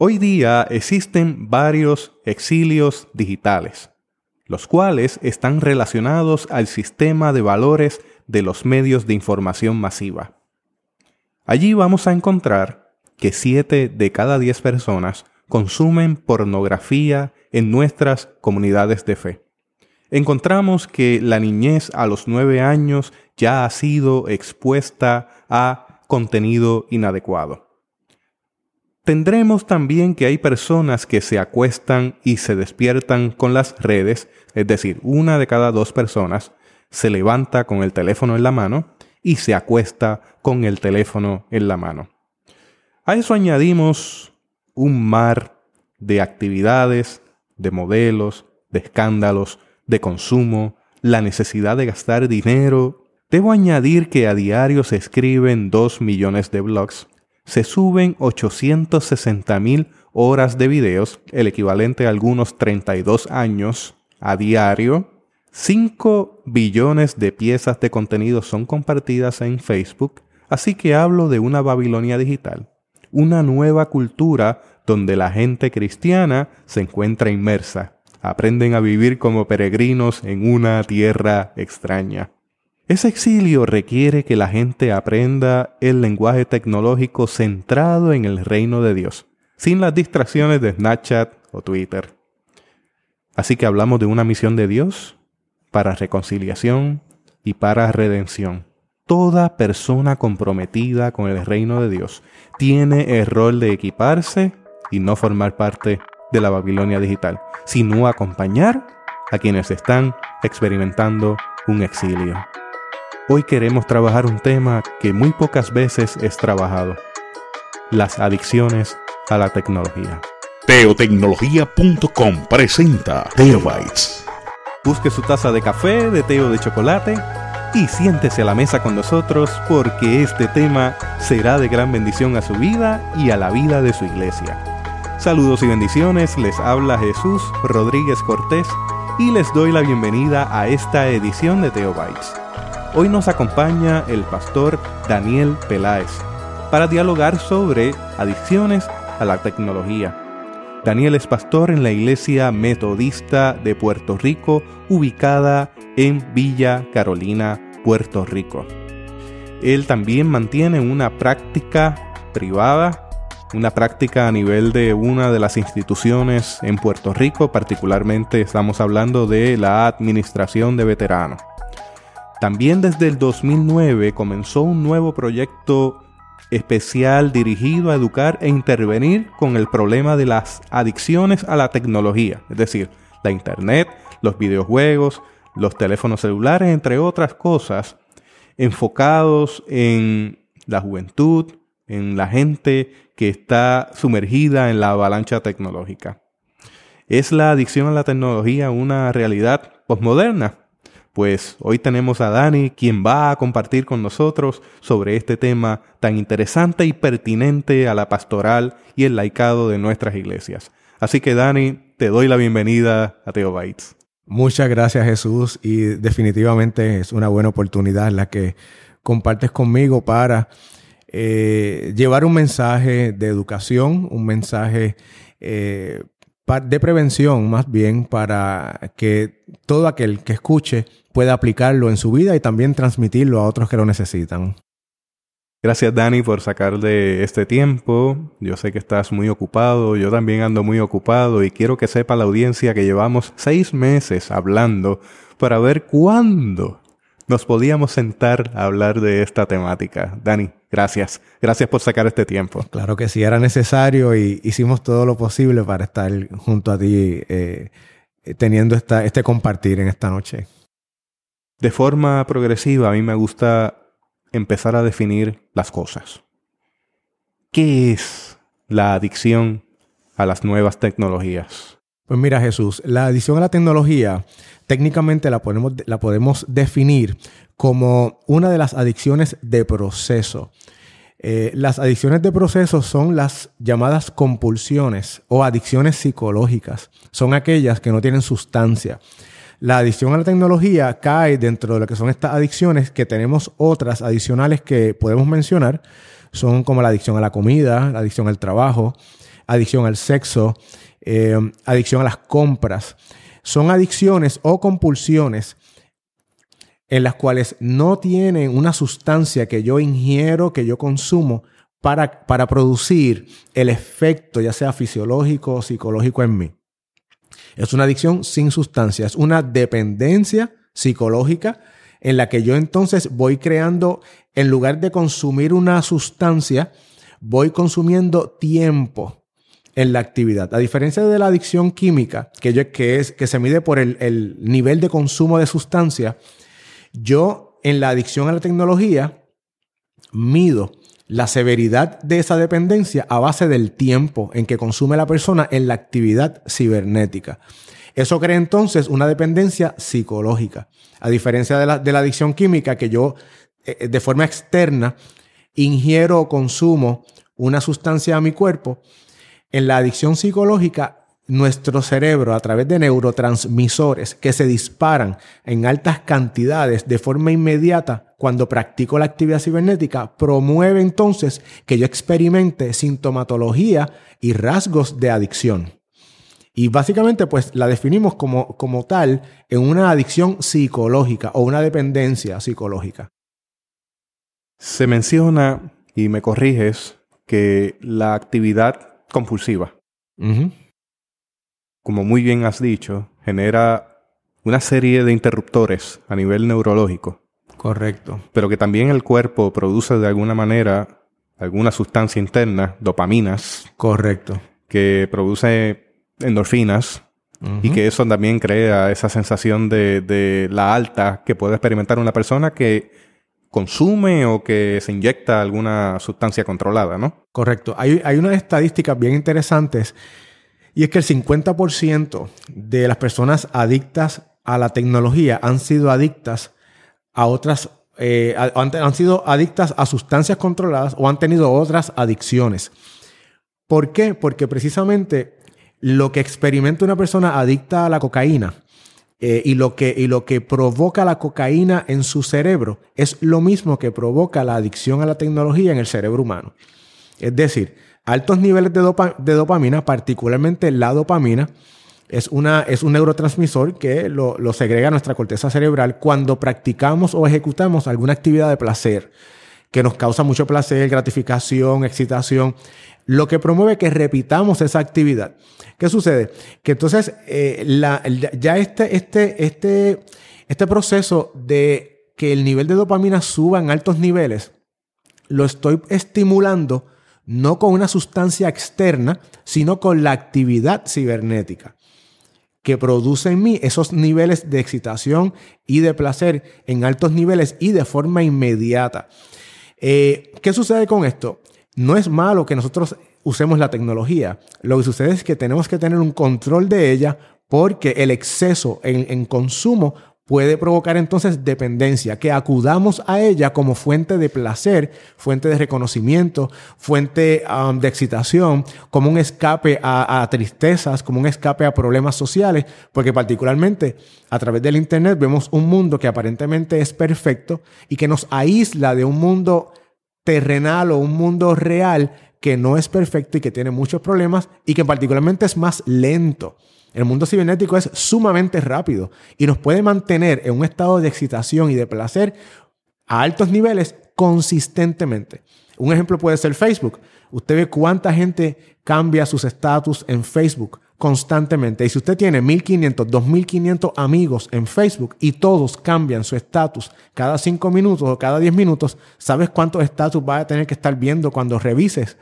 Hoy día existen varios exilios digitales, los cuales están relacionados al sistema de valores de los medios de información masiva. Allí vamos a encontrar que 7 de cada 10 personas consumen pornografía en nuestras comunidades de fe. Encontramos que la niñez a los 9 años ya ha sido expuesta a contenido inadecuado. Tendremos también que hay personas que se acuestan y se despiertan con las redes, es decir, una de cada dos personas se levanta con el teléfono en la mano y se acuesta con el teléfono en la mano. A eso añadimos un mar de actividades, de modelos, de escándalos, de consumo, la necesidad de gastar dinero. Debo añadir que a diario se escriben dos millones de blogs se suben 860 mil horas de videos, el equivalente a algunos 32 años a diario. 5 billones de piezas de contenido son compartidas en Facebook, así que hablo de una Babilonia digital, una nueva cultura donde la gente cristiana se encuentra inmersa, aprenden a vivir como peregrinos en una tierra extraña. Ese exilio requiere que la gente aprenda el lenguaje tecnológico centrado en el reino de Dios, sin las distracciones de Snapchat o Twitter. Así que hablamos de una misión de Dios para reconciliación y para redención. Toda persona comprometida con el reino de Dios tiene el rol de equiparse y no formar parte de la Babilonia digital, sino acompañar a quienes están experimentando un exilio. Hoy queremos trabajar un tema que muy pocas veces es trabajado, las adicciones a la tecnología. Teotecnología.com presenta Teobytes. Busque su taza de café, de té o de chocolate y siéntese a la mesa con nosotros porque este tema será de gran bendición a su vida y a la vida de su iglesia. Saludos y bendiciones, les habla Jesús Rodríguez Cortés y les doy la bienvenida a esta edición de Teobytes. Hoy nos acompaña el pastor Daniel Peláez para dialogar sobre adicciones a la tecnología. Daniel es pastor en la Iglesia Metodista de Puerto Rico, ubicada en Villa Carolina, Puerto Rico. Él también mantiene una práctica privada, una práctica a nivel de una de las instituciones en Puerto Rico, particularmente estamos hablando de la Administración de Veteranos. También desde el 2009 comenzó un nuevo proyecto especial dirigido a educar e intervenir con el problema de las adicciones a la tecnología, es decir, la internet, los videojuegos, los teléfonos celulares, entre otras cosas, enfocados en la juventud, en la gente que está sumergida en la avalancha tecnológica. ¿Es la adicción a la tecnología una realidad posmoderna? Pues hoy tenemos a Dani, quien va a compartir con nosotros sobre este tema tan interesante y pertinente a la pastoral y el laicado de nuestras iglesias. Así que Dani, te doy la bienvenida a Teo Bites. Muchas gracias Jesús y definitivamente es una buena oportunidad la que compartes conmigo para eh, llevar un mensaje de educación, un mensaje eh, de prevención más bien para que todo aquel que escuche pueda aplicarlo en su vida y también transmitirlo a otros que lo necesitan. Gracias Dani por sacar de este tiempo. Yo sé que estás muy ocupado, yo también ando muy ocupado y quiero que sepa la audiencia que llevamos seis meses hablando para ver cuándo nos podíamos sentar a hablar de esta temática. Dani, gracias. Gracias por sacar este tiempo. Claro que sí, era necesario y hicimos todo lo posible para estar junto a ti eh, teniendo esta, este compartir en esta noche. De forma progresiva, a mí me gusta empezar a definir las cosas. ¿Qué es la adicción a las nuevas tecnologías? Pues mira Jesús, la adicción a la tecnología técnicamente la podemos, la podemos definir como una de las adicciones de proceso. Eh, las adicciones de proceso son las llamadas compulsiones o adicciones psicológicas. Son aquellas que no tienen sustancia. La adicción a la tecnología cae dentro de lo que son estas adicciones, que tenemos otras adicionales que podemos mencionar. Son como la adicción a la comida, la adicción al trabajo, adicción al sexo, eh, adicción a las compras. Son adicciones o compulsiones en las cuales no tienen una sustancia que yo ingiero, que yo consumo, para, para producir el efecto, ya sea fisiológico o psicológico en mí. Es una adicción sin sustancia, es una dependencia psicológica en la que yo entonces voy creando, en lugar de consumir una sustancia, voy consumiendo tiempo en la actividad. A diferencia de la adicción química, que, es, que se mide por el, el nivel de consumo de sustancia, yo en la adicción a la tecnología mido la severidad de esa dependencia a base del tiempo en que consume la persona en la actividad cibernética. Eso crea entonces una dependencia psicológica. A diferencia de la, de la adicción química, que yo eh, eh, de forma externa ingiero o consumo una sustancia a mi cuerpo, en la adicción psicológica nuestro cerebro a través de neurotransmisores que se disparan en altas cantidades de forma inmediata cuando practico la actividad cibernética, promueve entonces que yo experimente sintomatología y rasgos de adicción. Y básicamente pues la definimos como, como tal en una adicción psicológica o una dependencia psicológica. Se menciona, y me corriges, que la actividad compulsiva como muy bien has dicho, genera una serie de interruptores a nivel neurológico. Correcto. Pero que también el cuerpo produce de alguna manera alguna sustancia interna, dopaminas. Correcto. Que produce endorfinas. Y que eso también crea esa sensación de, de la alta que puede experimentar una persona que consume o que se inyecta alguna sustancia controlada, ¿no? Correcto. Hay, hay unas estadísticas bien interesantes y es que el 50% de las personas adictas a la tecnología han sido adictas a otras, eh, han, sido adictas a sustancias controladas o han tenido otras adicciones. ¿Por qué? Porque precisamente lo que experimenta una persona adicta a la cocaína eh, y, lo que, y lo que provoca la cocaína en su cerebro es lo mismo que provoca la adicción a la tecnología en el cerebro humano. Es decir, altos niveles de, dopamina, particularmente la dopamina, es, una, es un neurotransmisor que lo, lo, segrega nuestra corteza cerebral cuando practicamos o ejecutamos alguna actividad de placer que nos causa mucho placer, gratificación, excitación, lo que promueve que repitamos esa actividad. ¿Qué sucede? Que entonces eh, ya este, este, este, este proceso de que el nivel de dopamina suba en altos niveles, lo estoy estimulando no con una sustancia externa, sino con la actividad cibernética que produce en mí esos niveles de excitación y de placer en altos niveles y de forma inmediata. Eh, ¿Qué sucede con esto? No es malo que nosotros usemos la tecnología. Lo que sucede es que tenemos que tener un control de ella porque el exceso en, consumo puede provocar entonces dependencia, que acudamos a ella como fuente de placer, fuente de reconocimiento, fuente um, de excitación, como un escape a, a, tristezas, como un escape a problemas sociales, porque particularmente a través del Internet vemos un mundo que aparentemente es perfecto y que nos aísla de un mundo terrenal o un mundo real que no es perfecto y que tiene muchos problemas y que particularmente es más lento. El mundo cibernético es sumamente rápido y nos puede mantener en un estado de excitación y de placer a altos niveles consistentemente. Un ejemplo puede ser Facebook. Usted ve cuánta gente cambia sus estatus en Facebook constantemente. Y si usted tiene 1500, 2500 amigos en Facebook y todos cambian su estatus cada 5 minutos o cada 10 minutos, ¿sabes cuántos estatus va a tener que estar viendo cuando revises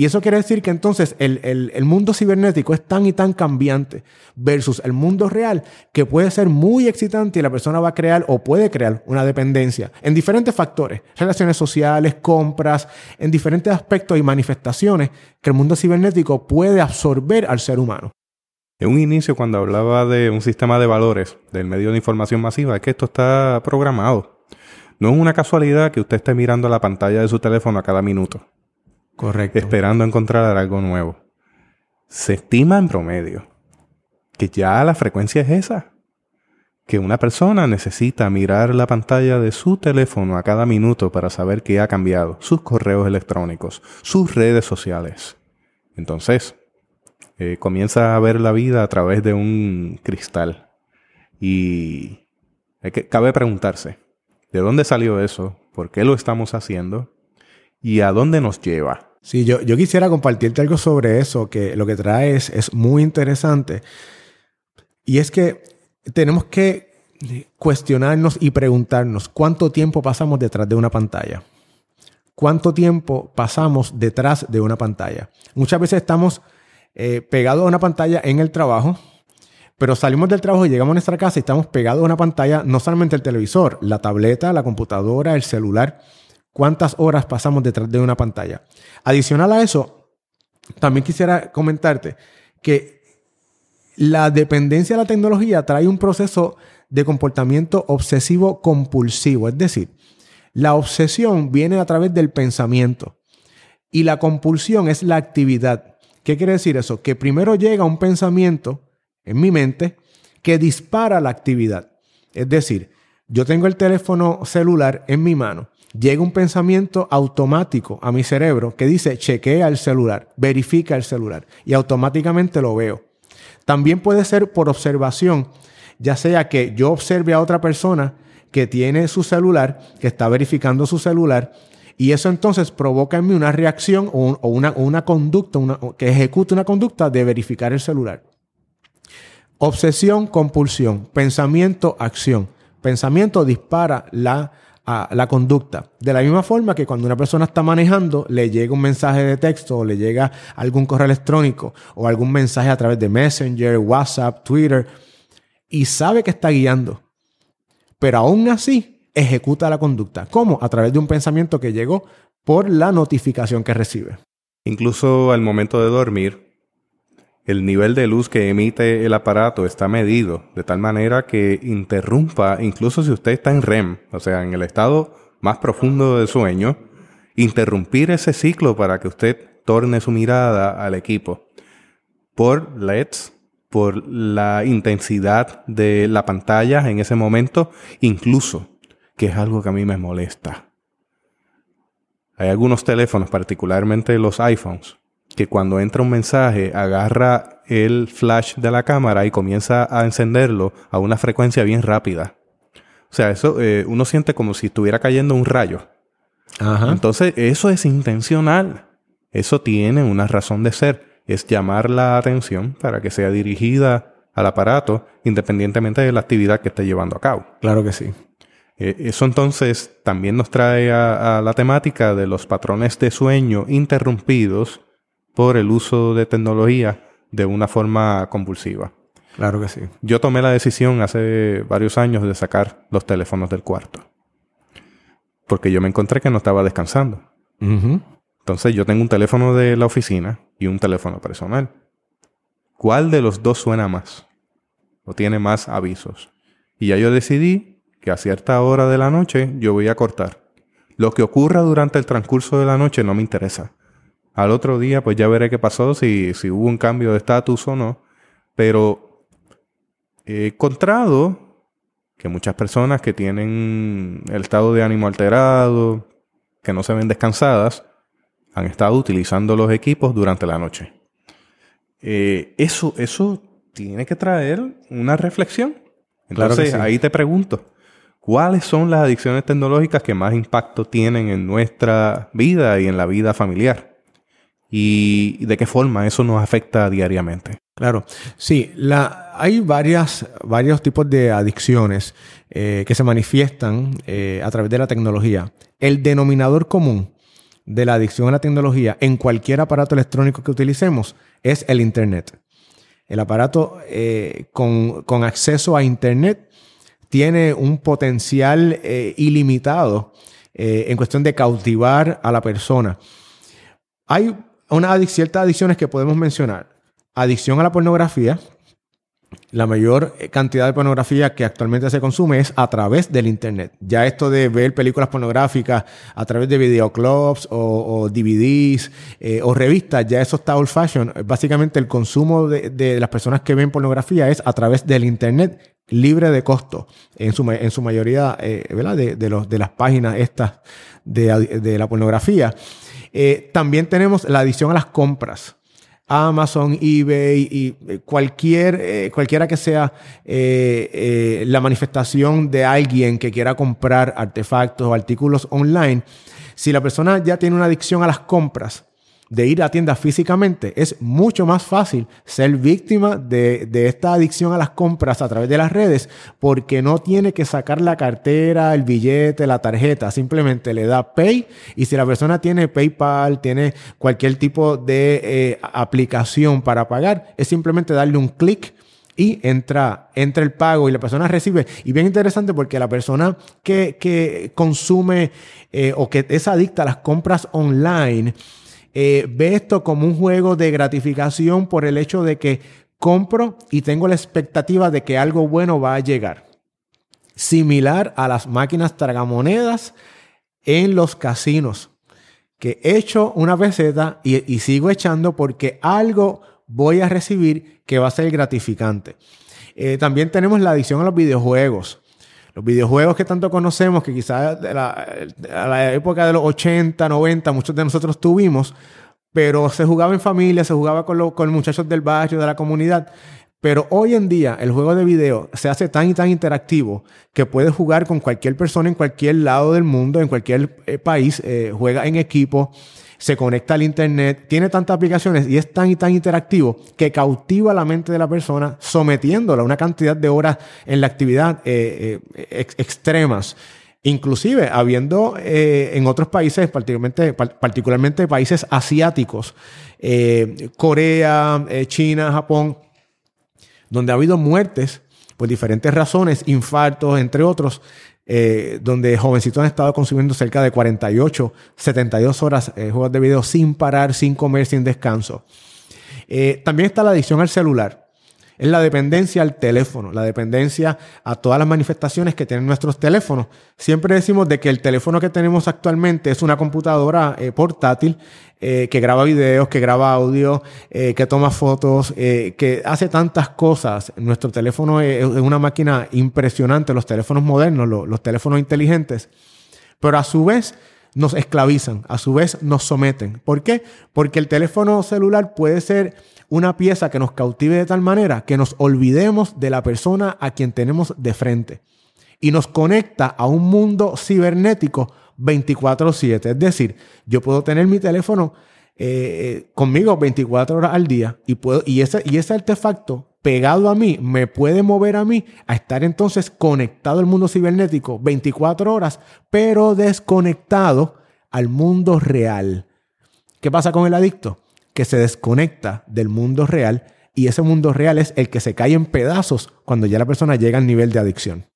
y eso quiere decir que entonces el, mundo cibernético es tan y tan cambiante versus el mundo real que puede ser muy excitante y la persona va a crear o puede crear una dependencia en diferentes factores, relaciones sociales, compras, en diferentes aspectos y manifestaciones que el mundo cibernético puede absorber al ser humano. En un inicio, cuando hablaba de un sistema de valores del medio de información masiva, es que esto está programado. No es una casualidad que usted esté mirando la pantalla de su teléfono a cada minuto. Correcto. Esperando encontrar algo nuevo. Se estima en promedio que ya la frecuencia es esa. Que una persona necesita mirar la pantalla de su teléfono a cada minuto para saber qué ha cambiado, sus correos electrónicos, sus redes sociales. Entonces, eh, comienza a ver la vida a través de un cristal. Y que, cabe preguntarse, ¿de dónde salió eso? ¿Por qué lo estamos haciendo? ¿Y a dónde nos lleva? Sí, yo, yo quisiera compartirte algo sobre eso, que lo que trae es muy interesante. Y es que tenemos que cuestionarnos y preguntarnos cuánto tiempo pasamos detrás de una pantalla. ¿Cuánto tiempo pasamos detrás de una pantalla? Muchas veces estamos eh, pegados a una pantalla en el trabajo, pero salimos del trabajo y llegamos a nuestra casa y estamos pegados a una pantalla, no solamente el televisor, la tableta, la computadora, el celular. ¿Cuántas horas pasamos detrás de una pantalla? Adicional a eso, también quisiera comentarte que la dependencia de la tecnología trae un proceso de comportamiento obsesivo compulsivo, es decir, la obsesión viene a través del pensamiento y la compulsión es la actividad. ¿Qué quiere decir eso? Que primero llega un pensamiento en mi mente que dispara la actividad. Es decir, yo tengo el teléfono celular en mi mano, llega un pensamiento automático a mi cerebro que dice chequea el celular, verifica el celular y automáticamente lo veo. También puede ser por observación, ya sea que yo observe a otra persona que tiene su celular, que está verificando su celular, y eso entonces provoca en mí una reacción o, una, conducta, que ejecute una conducta de verificar el celular. Obsesión, compulsión, pensamiento, acción. Pensamiento dispara la, la conducta. De la misma forma que cuando una persona está manejando, le llega un mensaje de texto o le llega algún correo electrónico o algún mensaje a través de Messenger, WhatsApp, Twitter, y sabe que está guiando pero aún así ejecuta la conducta. ¿Cómo? A través de un pensamiento que llegó por la notificación que recibe. Incluso al momento de dormir, el nivel de luz que emite el aparato está medido de tal manera que interrumpa, incluso si usted está en REM, o sea, en el estado más profundo del sueño, interrumpir ese ciclo para que usted torne su mirada al equipo por LEDs por la intensidad de la pantalla en ese momento, incluso, que es algo que a mí me molesta. Hay algunos teléfonos, particularmente los iPhones, que cuando entra un mensaje agarra el flash de la cámara y comienza a encenderlo a una frecuencia bien rápida. O sea, eso eh, uno siente como si estuviera cayendo un rayo. Entonces, eso es intencional. Eso tiene una razón de ser es llamar la atención para que sea dirigida al aparato independientemente de la actividad que esté llevando a cabo. Claro que sí. Eh, eso entonces también nos trae a, la temática de los patrones de sueño interrumpidos por el uso de tecnología de una forma compulsiva. Claro que sí. Yo tomé la decisión hace varios años de sacar los teléfonos del cuarto. Porque yo me encontré que no estaba descansando. Entonces yo tengo un teléfono de la oficina y un teléfono personal. ¿Cuál de los dos suena más? ¿O tiene más avisos? Y ya yo decidí que a cierta hora de la noche yo voy a cortar. Lo que ocurra durante el transcurso de la noche no me interesa. Al otro día pues ya veré qué pasó, si, si hubo un cambio de estatus o no. Pero he encontrado que muchas personas que tienen el estado de ánimo alterado, que no se ven descansadas, han estado utilizando los equipos durante la noche. Eh, eso, eso tiene que traer una reflexión. Entonces, ahí te pregunto, ¿cuáles son las adicciones tecnológicas que más impacto tienen en nuestra vida y en la vida familiar? ¿Y de qué forma eso nos afecta diariamente? Claro, sí, hay varias, varios tipos de adicciones eh, que se manifiestan eh, a través de la tecnología. El denominador común de la adicción a la tecnología en cualquier aparato electrónico que utilicemos es el Internet. El aparato eh, con, acceso a Internet tiene un potencial ilimitado en cuestión de cautivar a la persona. Hay una ciertas adicciones que podemos mencionar. Adicción a la pornografía, la mayor cantidad de pornografía que actualmente se consume es a través del Internet. Ya esto de ver películas pornográficas a través de videoclubs o, DVDs eh, o revistas, ya eso está old fashion. Básicamente el consumo de, las personas que ven pornografía es a través del Internet libre de costo en su, en su mayoría eh, ¿verdad? De, los, de las páginas estas de, la pornografía. Eh, también tenemos la adicción a las compras. Amazon, eBay y eh, cualquier, eh, cualquiera que sea eh, la manifestación de alguien que quiera comprar artefactos o artículos online, si la persona ya tiene una adicción a las compras, de ir a tiendas físicamente, es mucho más fácil ser víctima de, esta adicción a las compras a través de las redes porque no tiene que sacar la cartera, el billete, la tarjeta, simplemente le da pay y si la persona tiene PayPal, tiene cualquier tipo de eh, aplicación para pagar, es simplemente darle un clic y entra, entra el pago y la persona recibe. Y bien interesante porque la persona que, consume eh, o que es adicta a las compras online, eh, ve esto como un juego de gratificación por el hecho de que compro y tengo la expectativa de que algo bueno va a llegar. Similar a las máquinas tragamonedas en los casinos, que echo una peseta y, y sigo echando porque algo voy a recibir que va a ser gratificante. Eh, también tenemos la adicción a los videojuegos. Los videojuegos que tanto conocemos, que quizás a la, época de los 80, 90, muchos de nosotros tuvimos, pero se jugaba en familia, se jugaba con, los muchachos del barrio, de la comunidad. Pero hoy en día el juego de video se hace tan y tan interactivo que puedes jugar con cualquier persona en cualquier lado del mundo, en cualquier eh, país, eh, juega en equipo se conecta al Internet, tiene tantas aplicaciones y es tan y tan interactivo que cautiva la mente de la persona sometiéndola a una cantidad de horas en la actividad eh, eh, extremas. Inclusive, habiendo eh, en otros países, particularmente, particularmente países asiáticos, Corea, China, Japón, donde ha habido muertes por diferentes razones, infartos, entre otros, eh, donde jovencitos han estado consumiendo cerca de 48, 72 horas eh, juegos de video sin parar, sin comer, sin descanso. Eh, también está la adicción al celular. Es la dependencia al teléfono, la dependencia a todas las manifestaciones que tienen nuestros teléfonos. Siempre decimos de que el teléfono que tenemos actualmente es una computadora portátil eh, que graba videos, que graba audio, eh, que toma fotos, eh, que hace tantas cosas. Nuestro teléfono es, una máquina impresionante, los teléfonos modernos, los, teléfonos inteligentes, pero a su vez nos esclavizan, a su vez nos someten. ¿Por qué? Porque el teléfono celular puede ser una pieza que nos cautive de tal manera que nos olvidemos de la persona a quien tenemos de frente y nos conecta a un mundo cibernético 24/7. Es decir, yo puedo tener mi teléfono eh, eh, conmigo 24 horas al día y, puedo, y, ese, y ese artefacto pegado a mí me puede mover a mí a estar entonces conectado al mundo cibernético 24 horas, pero desconectado al mundo real. ¿Qué pasa con el adicto? Que se desconecta del mundo real y ese mundo real es el que se cae en pedazos cuando ya la persona llega al nivel de adicción.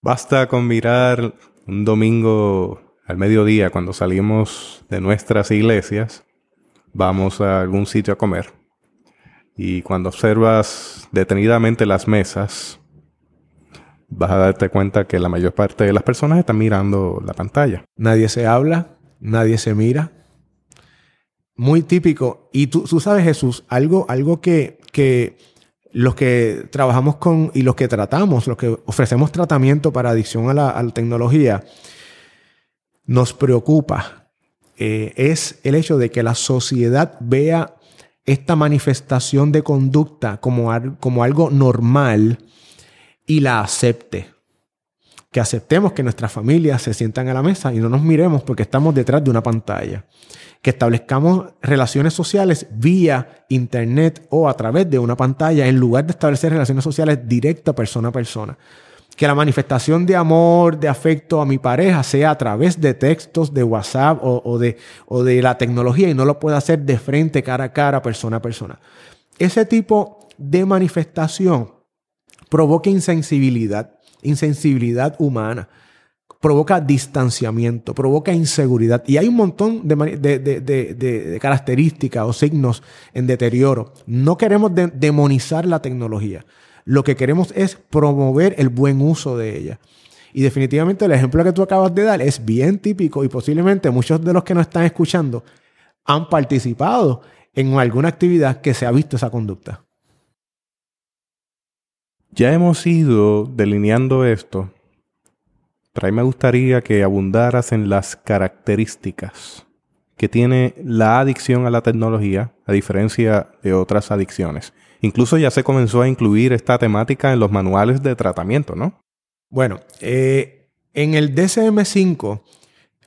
Basta con mirar un domingo al mediodía, cuando salimos de nuestras iglesias, vamos a algún sitio a comer. Y cuando observas detenidamente las mesas, vas a darte cuenta que la mayor parte de las personas están mirando la pantalla. Nadie se habla, nadie se mira. Muy típico. Y tú, sabes, Jesús, algo, algo que, que los que trabajamos con y los que tratamos, los que ofrecemos tratamiento para adicción a la, tecnología, nos preocupa eh, es el hecho de que la sociedad vea esta manifestación de conducta como, como algo normal y la acepte. Que aceptemos que nuestras familias se sientan a la mesa y no nos miremos porque estamos detrás de una pantalla que establezcamos relaciones sociales vía internet o a través de una pantalla en lugar de establecer relaciones sociales directas persona a persona. Que la manifestación de amor, de afecto a mi pareja sea a través de textos, de WhatsApp o, de, la tecnología y no lo pueda hacer de frente, cara a cara, persona a persona. Ese tipo de manifestación provoca insensibilidad, insensibilidad humana provoca distanciamiento, provoca inseguridad. Y hay un montón de, características o signos en deterioro. No queremos demonizar la tecnología. Lo que queremos es promover el buen uso de ella. Y definitivamente el ejemplo que tú acabas de dar es bien típico y posiblemente muchos de los que nos están escuchando han participado en alguna actividad que se ha visto esa conducta. Ya hemos ido delineando esto pero a mí me gustaría que abundaras en las características que tiene la adicción a la tecnología, a diferencia de otras adicciones. Incluso ya se comenzó a incluir esta temática en los manuales de tratamiento, ¿no? Bueno, eh, en el DSM-5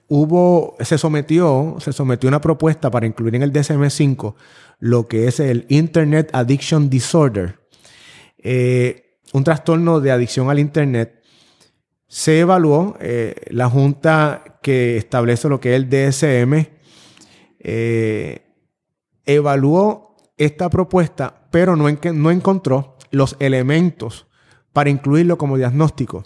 hubo, se sometió, se sometió una propuesta para incluir en el DSM-5 lo que es el Internet Addiction Disorder, eh, un trastorno de adicción al Internet. Se evaluó, eh, la junta que establece lo que es el DSM, evaluó esta propuesta, pero no, encontró los elementos para incluirlo como diagnóstico.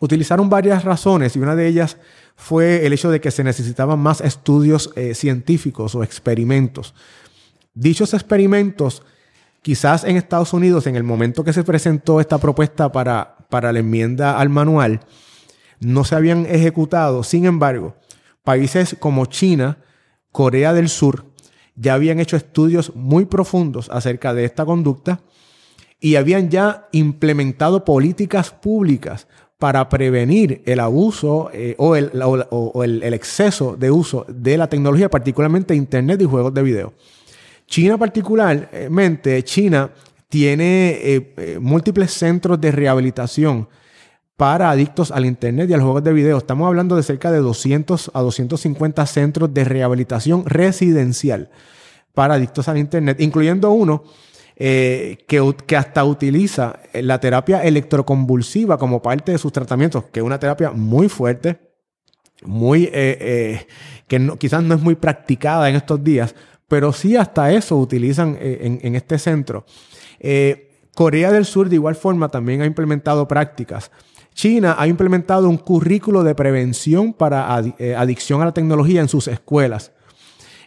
Utilizaron varias razones y una de ellas fue el hecho de que se necesitaban más estudios eh, científicos o experimentos. Dichos experimentos, quizás en Estados Unidos, en el momento que se presentó esta propuesta para la enmienda al manual, no se habían ejecutado. Sin embargo, países como China, Corea del Sur, ya habían hecho estudios muy profundos acerca de esta conducta y habían ya implementado políticas públicas para prevenir el abuso eh, o, el, exceso de uso de la tecnología, particularmente Internet y juegos de video. China particularmente, China tiene eh, eh, múltiples centros de rehabilitación para adictos al Internet y a los juegos de video. Estamos hablando de cerca de 200 a 250 centros de rehabilitación residencial para adictos al Internet, incluyendo uno eh, que, hasta utiliza la terapia electroconvulsiva como parte de sus tratamientos, que es una terapia muy fuerte, muy, eh, eh, que quizás no es muy practicada en estos días, pero sí hasta eso utilizan en, este centro. Corea del Sur de igual forma también ha implementado prácticas. China ha implementado un currículo de prevención para adicción a la tecnología en sus escuelas.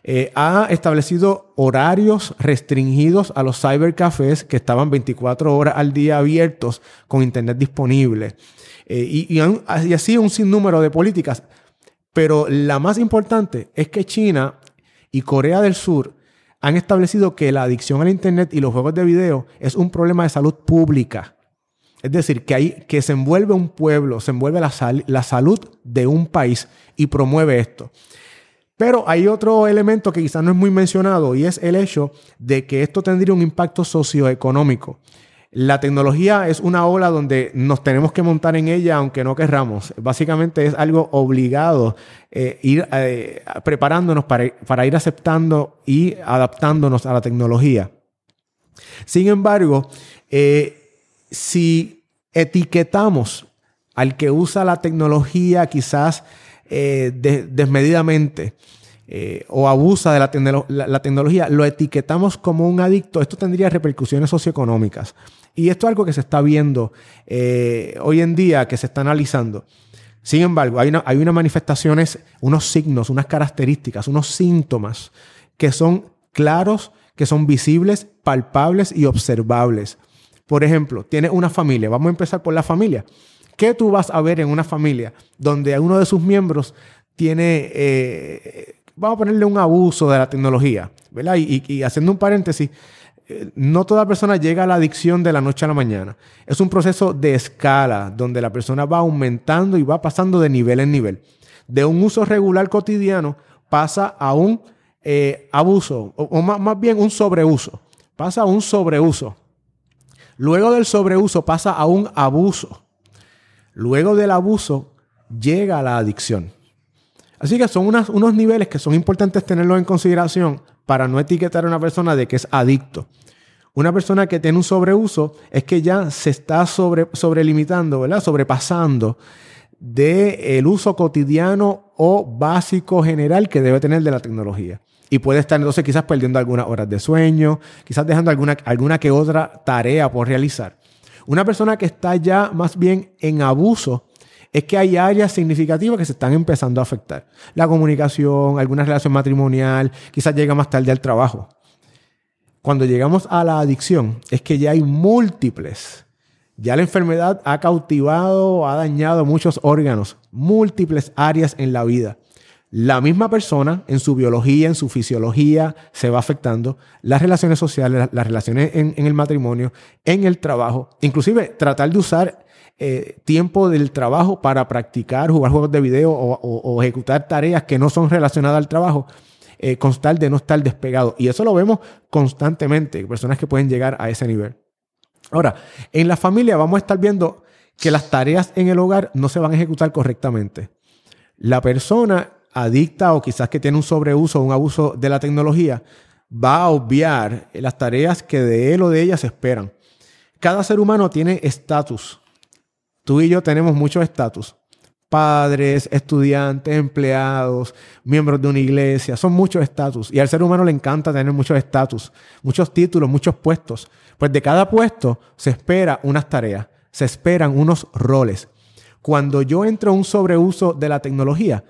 Eh, ha establecido horarios restringidos a los cybercafés que estaban 24 horas al día abiertos con internet disponible. Eh, y, y, así un sinnúmero de políticas. Pero la más importante es que China y Corea del Sur han establecido que la adicción al internet y los juegos de video es un problema de salud pública. Es decir, que, hay, que se envuelve un pueblo, se envuelve la, salud de un país y promueve esto. Pero hay otro elemento que quizás no es muy mencionado y es el hecho de que esto tendría un impacto socioeconómico. La tecnología es una ola donde nos tenemos que montar en ella aunque no querramos. Básicamente es algo obligado eh, ir eh, preparándonos para, ir aceptando y adaptándonos a la tecnología. Sin embargo, eh, si etiquetamos al que usa la tecnología quizás eh, desmedidamente eh, o abusa de la, tecnología, lo etiquetamos como un adicto, esto tendría repercusiones socioeconómicas. Y esto es algo que se está viendo eh, hoy en día, que se está analizando. Sin embargo, hay, hay unas manifestaciones, unos signos, unas características, unos síntomas que son claros, que son visibles, palpables y observables. Por ejemplo, tiene una familia, vamos a empezar por la familia. ¿Qué tú vas a ver en una familia donde uno de sus miembros tiene, eh, vamos a ponerle un abuso de la tecnología, ¿verdad? Y, haciendo un paréntesis, eh, no toda persona llega a la adicción de la noche a la mañana. Es un proceso de escala donde la persona va aumentando y va pasando de nivel en nivel. De un uso regular cotidiano pasa a un eh, abuso, o, más, más bien un sobreuso. Pasa a un sobreuso. Luego del sobreuso pasa a un abuso. Luego del abuso llega la adicción. Así que son unos niveles que son importantes tenerlos en consideración para no etiquetar a una persona de que es adicto. Una persona que tiene un sobreuso es que ya se está sobre, sobrelimitando, ¿verdad? Sobrepasando del uso cotidiano o básico general que debe tener de la tecnología. Y puede estar entonces quizás perdiendo algunas horas de sueño, quizás dejando alguna, alguna que otra tarea por realizar. Una persona que está ya más bien en abuso es que hay áreas significativas que se están empezando a afectar. La comunicación, alguna relación matrimonial, quizás llega más tarde al trabajo. Cuando llegamos a la adicción, es que ya hay múltiples. Ya la enfermedad ha cautivado, ha dañado muchos órganos, múltiples áreas en la vida la misma persona en su biología, en su fisiología, se va afectando, las relaciones sociales, las relaciones en, el matrimonio, en el trabajo, inclusive tratar de usar eh, tiempo del trabajo para practicar, jugar juegos de video o, ejecutar tareas que no son relacionadas al trabajo, eh, con tal de no estar despegado. Y eso lo vemos constantemente, personas que pueden llegar a ese nivel. Ahora, en la familia vamos a estar viendo que las tareas en el hogar no se van a ejecutar correctamente. La persona adicta o quizás que tiene un sobreuso o un abuso de la tecnología va a obviar las tareas que de él o de ella se esperan. Cada ser humano tiene estatus. Tú y yo tenemos muchos estatus. Padres, estudiantes, empleados, miembros de una iglesia, son muchos estatus. Y al ser humano le encanta tener muchos estatus, muchos títulos, muchos puestos. Pues de cada puesto se espera unas tareas, se esperan unos roles. Cuando yo entro a un sobreuso de la tecnología,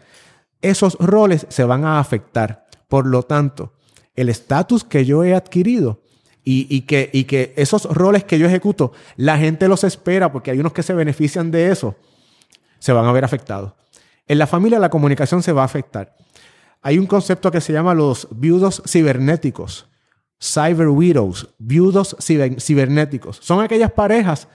esos roles se van a afectar. Por lo tanto, el estatus que yo he adquirido y, que, que esos roles que yo ejecuto, la gente los espera porque hay unos que se benefician de eso, se van a ver afectados. En la familia la comunicación se va a afectar. Hay un concepto que se llama los viudos cibernéticos, cyber widows, viudos cibernéticos. Son aquellas parejas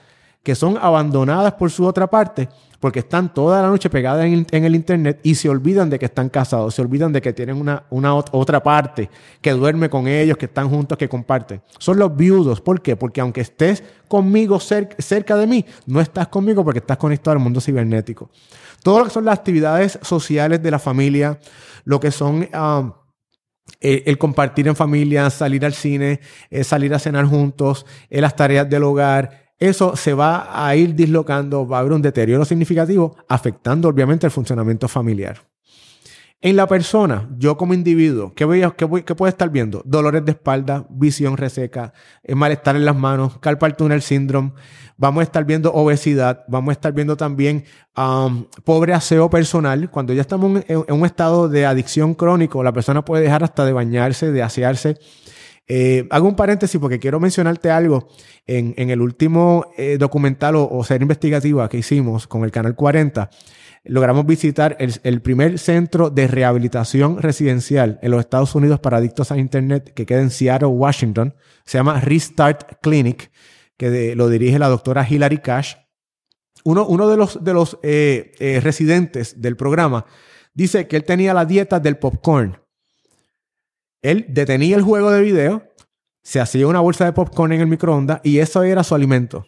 que son abandonadas por su otra parte porque están toda la noche pegadas en, el internet y se olvidan de que están casados, se olvidan de que tienen una, otra parte que duerme con ellos, que están juntos, que comparten. Son los viudos. ¿Por qué? Porque aunque estés conmigo cerca de mí, no estás conmigo porque estás conectado al mundo cibernético. Todo lo que son las actividades sociales de la familia, lo que son... Um, el, compartir en familia, salir al cine, eh, salir a cenar juntos, eh, las tareas del hogar, eso se va a ir dislocando, va a haber un deterioro significativo, afectando obviamente el funcionamiento familiar. En la persona, yo como individuo, ¿qué, voy qué, puede estar viendo? Dolores de espalda, visión reseca, eh, malestar en las manos, carpal tunnel syndrome. Vamos a estar viendo obesidad, vamos a estar viendo también pobre aseo personal. Cuando ya estamos en, en, un estado de adicción crónico, la persona puede dejar hasta de bañarse, de asearse. Eh, hago un paréntesis porque quiero mencionarte algo. En, el último eh, documental o, serie investigativa que hicimos con el Canal 40, logramos visitar el, primer centro de rehabilitación residencial en los Estados Unidos para adictos a Internet que queda en Seattle, Washington. Se llama Restart Clinic, que lo dirige la doctora Hilary Cash. Uno, uno de los, de los eh, residentes del programa dice que él tenía la dieta del popcorn él detenía el juego de video, se hacía una bolsa de popcorn en el microondas y eso era su alimento.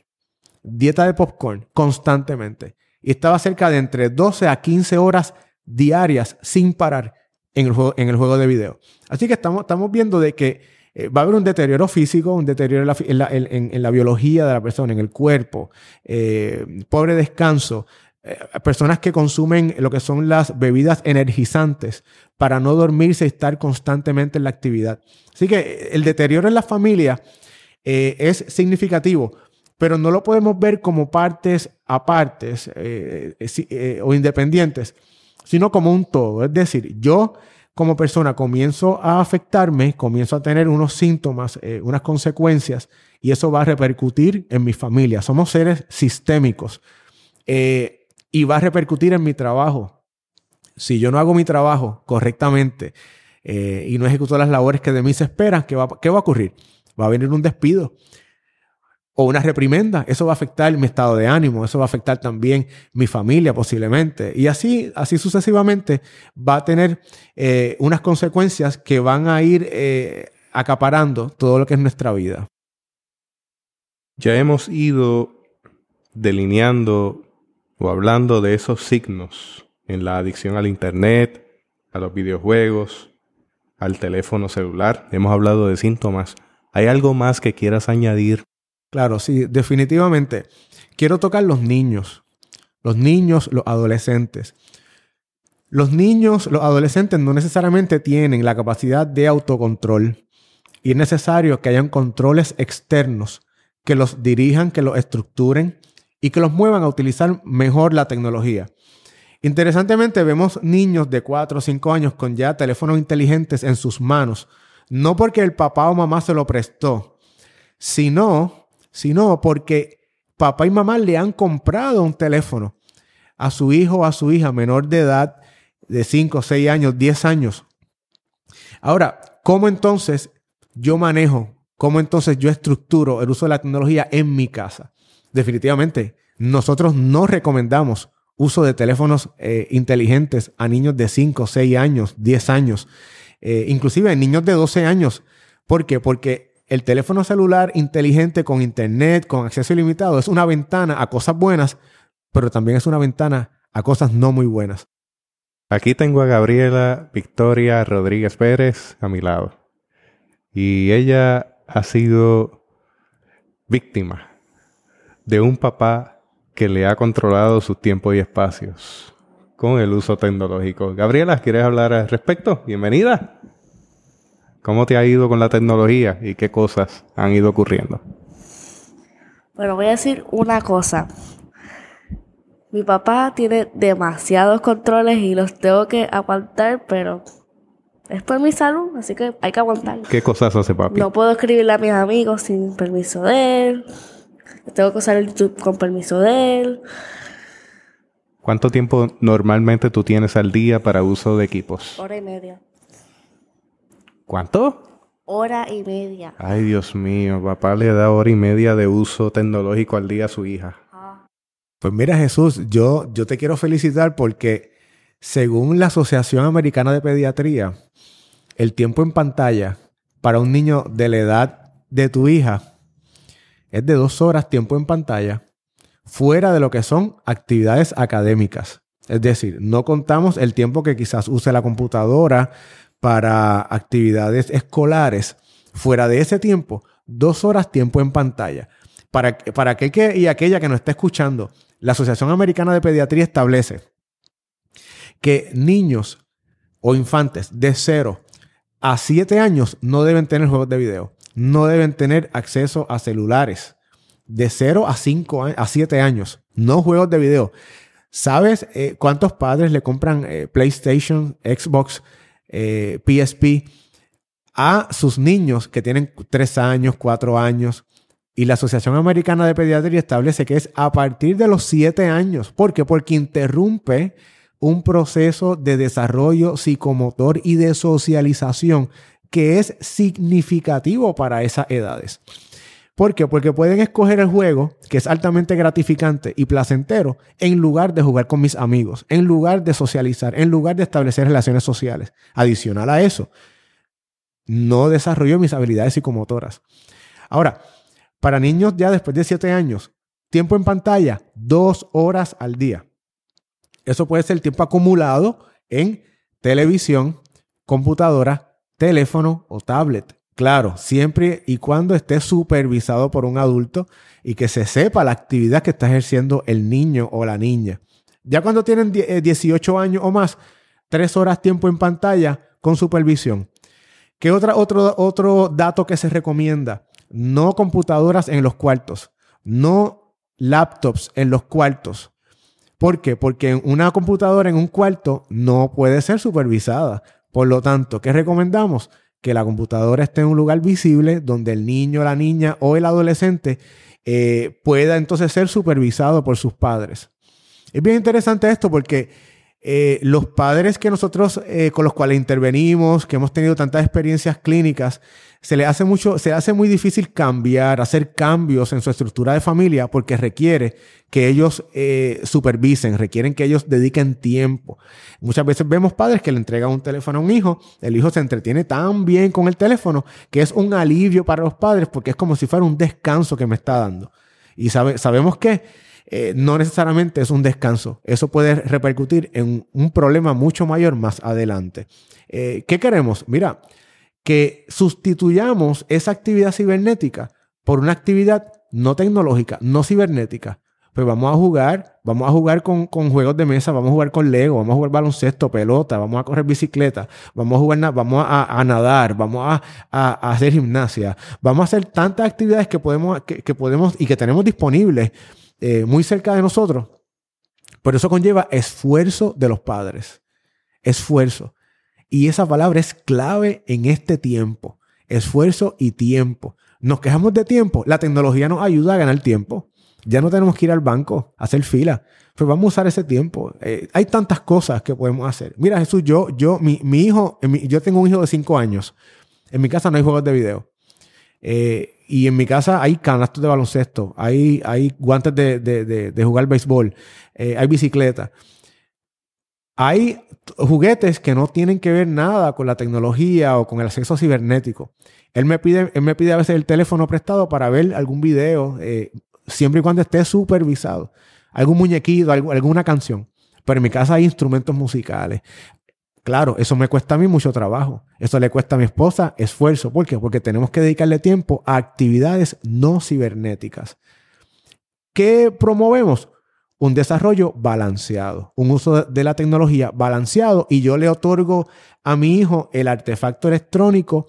Dieta de popcorn constantemente. Y estaba cerca de entre 12 a 15 horas diarias sin parar en el juego, en el juego de video. Así que estamos, estamos viendo de que eh, va a haber un deterioro físico, un deterioro en la, biología de la persona, en el cuerpo, eh, pobre descanso, eh, personas que consumen lo que son las bebidas energizantes para no dormirse y estar constantemente en la actividad. Así que eh, el deterioro en la familia eh, es significativo, pero no lo podemos ver como partes apartes o independientes, sino como un todo. Es decir, yo como persona comienzo a afectarme, comienzo a tener unos síntomas, unas consecuencias, y eso va a repercutir en mi familia. Somos seres sistémicos y va a repercutir en mi trabajo. Si yo no hago mi trabajo correctamente eh, y no ejecuto las labores que de mí se esperan, ¿qué va, ¿qué va a ocurrir? Va a venir un despido o una reprimenda. Eso va a afectar mi estado de ánimo, eso va a afectar también mi familia posiblemente. Y así, así sucesivamente va a tener eh, unas consecuencias que van a ir eh, acaparando todo lo que es nuestra vida. Ya hemos ido delineando o hablando de esos signos en la adicción al Internet, a los videojuegos, al teléfono celular. Hemos hablado de síntomas. ¿Hay algo más que quieras añadir? Claro, sí, definitivamente. Quiero tocar los niños, los niños, los adolescentes. Los niños, los adolescentes no necesariamente tienen la capacidad de autocontrol y es necesario que hayan controles externos que los dirijan, que los estructuren, y que los muevan a utilizar mejor la tecnología. Interesantemente, vemos niños de 4 o 5 años con ya teléfonos inteligentes en sus manos, no porque el papá o mamá se lo prestó, sino, sino porque papá y mamá le han comprado un teléfono a su hijo o a su hija menor de edad de 5, 6 años, 10 años. Ahora, ¿cómo entonces yo manejo, cómo entonces yo estructuro el uso de la tecnología en mi casa? definitivamente nosotros no recomendamos uso de teléfonos eh, inteligentes a niños de 5, 6 años, 10 años, eh, inclusive a niños de 12 años. ¿Por qué? Porque el teléfono celular inteligente con internet, con acceso ilimitado, es una ventana a cosas buenas, pero también es una ventana a cosas no muy buenas. Aquí tengo a Gabriela Victoria Rodríguez Pérez a mi lado. Y ella ha sido víctima de un papá que le ha controlado sus tiempos y espacios con el uso tecnológico. Gabriela, ¿quieres hablar al respecto? Bienvenida. ¿Cómo te ha ido con la tecnología y qué cosas han ido ocurriendo? Bueno, voy a decir una cosa. Mi papá tiene demasiados controles y los tengo que aguantar, pero es por mi salud, así que hay que aguantar. ¿Qué cosas hace papi? No puedo escribirle a mis amigos sin permiso de él. Tengo que usar el YouTube con permiso de él. ¿Cuánto tiempo normalmente tú tienes al día para uso de equipos? Hora y media. ¿Cuánto? Hora y media. Ay, Dios mío, papá le da hora y media de uso tecnológico al día a su hija. Pues mira, Jesús, yo, yo te quiero felicitar porque según la Asociación Americana de Pediatría, el tiempo en pantalla para un niño de la edad de tu hija es de dos horas tiempo en pantalla, fuera de lo que son actividades académicas. Es decir, no contamos el tiempo que quizás use la computadora para actividades escolares. Fuera de ese tiempo, dos horas tiempo en pantalla. Para, para aquel que, y aquella que nos está escuchando, la Asociación Americana de Pediatría establece que niños o infantes de 0 a 7 años no deben tener juegos de video, no deben tener acceso a celulares. De 0 a 5 a 7 años, no juegos de video. ¿Sabes eh, cuántos padres le compran eh, PlayStation, Xbox, PSP eh, a sus niños que tienen 3 años, 4 años? Y la Asociación Americana de Pediatría establece que es a partir de los 7 años. ¿Por qué? Porque interrumpe un proceso de desarrollo psicomotor y de socialización que es significativo para esas edades. ¿Por qué? Porque pueden escoger el juego, que es altamente gratificante y placentero, en lugar de jugar con mis amigos, en lugar de socializar, en lugar de establecer relaciones sociales. Adicional a eso, no desarrollo mis habilidades psicomotoras. Ahora, para niños ya después de 7 años, tiempo en pantalla, dos horas al día. Eso puede ser tiempo acumulado en televisión, computadora, teléfono o tablet. Claro, siempre y cuando esté supervisado por un adulto y que se sepa la actividad que está ejerciendo el niño o la niña. Ya cuando tienen 18 eh, años o más, tres horas tiempo en pantalla con supervisión. ¿Qué otra, otro, otro dato que se recomienda? no computadoras en los cuartos, no laptops en los cuartos. ¿Por qué? Porque una computadora en un cuarto no puede ser supervisada. Por lo tanto, ¿qué recomendamos? Que la computadora esté en un lugar visible donde el niño, la niña o el adolescente eh, pueda entonces ser supervisado por sus padres. Es bien interesante esto porque eh, los padres que nosotros eh, con los cuales intervenimos, que hemos tenido tantas experiencias clínicas, se le hace mucho, se hace muy difícil cambiar, hacer cambios en su estructura de familia porque requiere que ellos eh, supervisen, requieren que ellos dediquen tiempo. Muchas veces vemos padres que le entregan un teléfono a un hijo, el hijo se entretiene tan bien con el teléfono que es un alivio para los padres porque es como si fuera un descanso que me está dando. Y sabemos que eh, no necesariamente es un descanso. Eso puede repercutir en un problema mucho mayor más adelante. Eh, ¿Qué queremos? Mira, que sustituyamos esa actividad cibernética por una actividad no tecnológica, no cibernética. Pues vamos a jugar, vamos a jugar con, juegos de mesa, vamos a jugar con Lego, vamos a jugar baloncesto, pelota, vamos a correr bicicleta, vamos a jugar, vamos a, nadar, vamos a, hacer gimnasia, vamos a hacer tantas actividades que podemos, que, podemos y que tenemos disponibles eh, muy cerca de nosotros. Por eso conlleva esfuerzo de los padres. Esfuerzo. Y esa palabra es clave en este tiempo. Esfuerzo y tiempo. Nos quejamos de tiempo. La tecnología nos ayuda a ganar tiempo. Ya no tenemos que ir al banco a hacer fila. Pues vamos a usar ese tiempo. Eh, hay tantas cosas que podemos hacer. Mira, Jesús, yo, yo, mi, mi hijo, yo tengo un hijo de 5 años. En mi casa no hay juegos de video. Eh, y en mi casa hay canastos de baloncesto, hay, hay guantes de, de, de, jugar béisbol, eh, hay bicicleta. Hay juguetes que no tienen que ver nada con la tecnología o con el acceso cibernético. Él me pide, él me pide a veces el teléfono prestado para ver algún video, eh, siempre y cuando esté supervisado. Algún muñequito, alguna canción. Pero en mi casa hay instrumentos musicales. Claro, eso me cuesta a mí mucho trabajo. Eso le cuesta a mi esposa esfuerzo. ¿Por qué? Porque tenemos que dedicarle tiempo a actividades no cibernéticas. ¿Qué promovemos? Un desarrollo balanceado, un uso de la tecnología balanceado y yo le otorgo a mi hijo el artefacto electrónico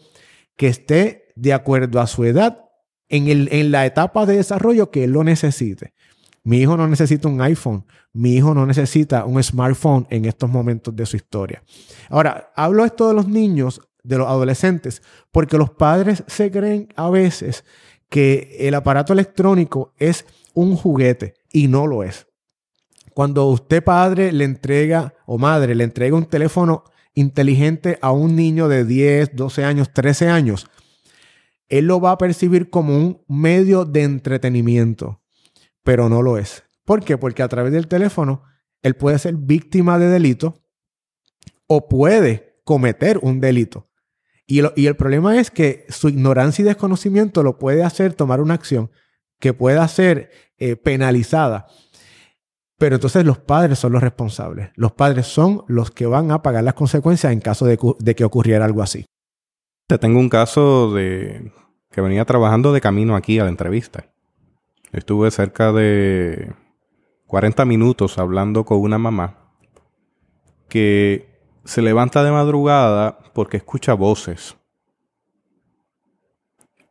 que esté de acuerdo a su edad en, el, en la etapa de desarrollo que él lo necesite. Mi hijo no necesita un iPhone, mi hijo no necesita un smartphone en estos momentos de su historia. Ahora, hablo esto de los niños, de los adolescentes, porque los padres se creen a veces que el aparato electrónico es un juguete y no lo es. Cuando usted padre le entrega o madre le entrega un teléfono inteligente a un niño de 10, 12 años, 13 años, él lo va a percibir como un medio de entretenimiento, pero no lo es. ¿Por qué? Porque a través del teléfono él puede ser víctima de delito o puede cometer un delito. Y, el problema es que su ignorancia y desconocimiento lo puede hacer tomar una acción que pueda ser eh, penalizada. Pero entonces los padres son los responsables. Los padres son los que van a pagar las consecuencias en caso de, que ocurriera algo así. Te tengo un caso de que venía trabajando de camino aquí a la entrevista. Estuve cerca de 40 minutos hablando con una mamá que se levanta de madrugada porque escucha voces.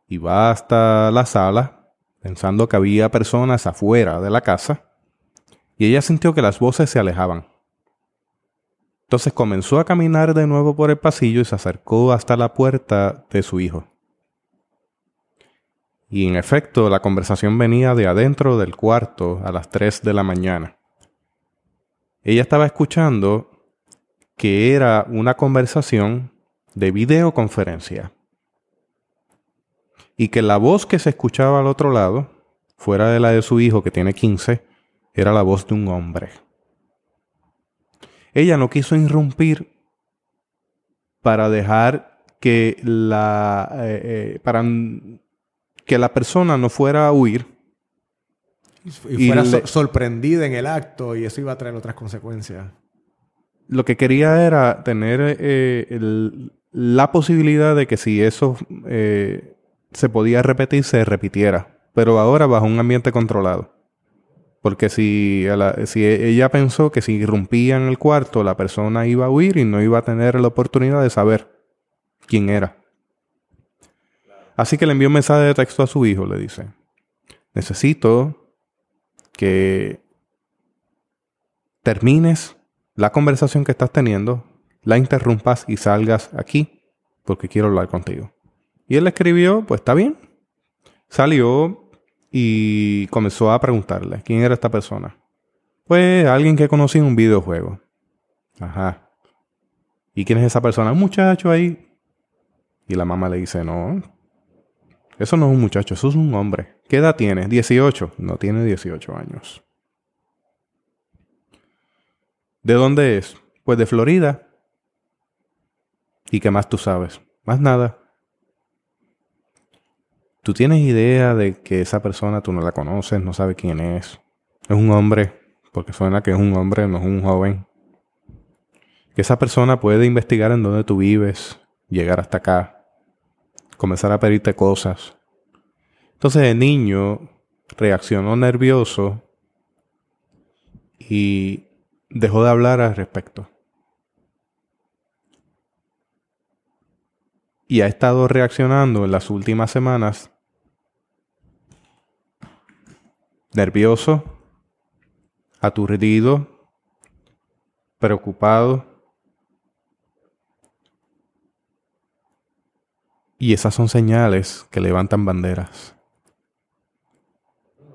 Y va hasta la sala pensando que había personas afuera de la casa y ella sintió que las voces se alejaban. Entonces comenzó a caminar de nuevo por el pasillo y se acercó hasta la puerta de su hijo. Y en efecto, la conversación venía de adentro del cuarto a las 3 de la mañana. Ella estaba escuchando que era una conversación de videoconferencia. Y que la voz que se escuchaba al otro lado, fuera de la de su hijo que tiene 15, era la voz de un hombre. Ella no quiso irrumpir para dejar que la, eh, eh, para que la persona no fuera a huir. Y fuera sorprendida en el acto y eso iba a traer otras consecuencias. Lo que quería era tener eh, la posibilidad de que si eso se podía repetir, se repitiera. Pero ahora bajo un ambiente controlado. Porque si, si ella pensó que si irrumpía en el cuarto, la persona iba a huir y no iba a tener la oportunidad de saber quién era. Así que le envió un mensaje de texto a su hijo, le dice, necesito que termines la conversación que estás teniendo, la interrumpas y salgas aquí porque quiero hablar contigo. Y él le escribió, pues está bien. Salió, y comenzó a preguntarle quién era esta persona. Pues alguien que conocí en un videojuego. Ajá. ¿Y quién es esa persona? Un muchacho ahí. Y la mamá le dice, no, eso no es un muchacho, eso es un hombre. ¿Qué edad tiene? 18. No tiene 18 años. ¿De dónde es? Pues de Florida. ¿Y qué más tú sabes? Más nada. ¿Tú tienes idea de que esa persona tú no la conoces, no sabes quién es? Es un hombre, porque suena que es un hombre, no es un joven. Que esa persona puede investigar en dónde tú vives, llegar hasta acá, comenzar a pedirte cosas. Entonces el niño reaccionó nervioso y dejó de hablar al respecto. Y ha estado reaccionando en las últimas semanas nervioso, aturdido, preocupado. Y esas son señales que levantan banderas.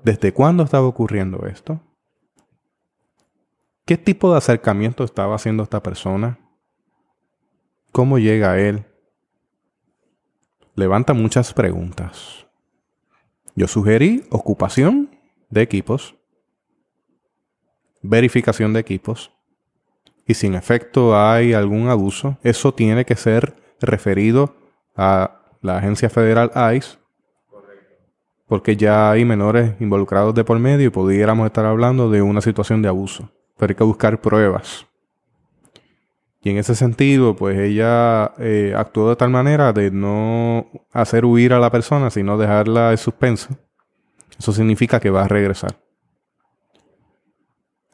¿Desde cuándo estaba ocurriendo esto? ¿Qué tipo de acercamiento estaba haciendo esta persona? ¿Cómo llega a él? Levanta muchas preguntas. Yo sugerí ocupación de equipos, verificación de equipos, y si en efecto hay algún abuso, eso tiene que ser referido a la agencia federal ICE, porque ya hay menores involucrados de por medio y pudiéramos estar hablando de una situación de abuso. Pero hay que buscar pruebas. Y en ese sentido, pues ella eh, actuó de tal manera de no hacer huir a la persona, sino dejarla en suspenso. Eso significa que va a regresar.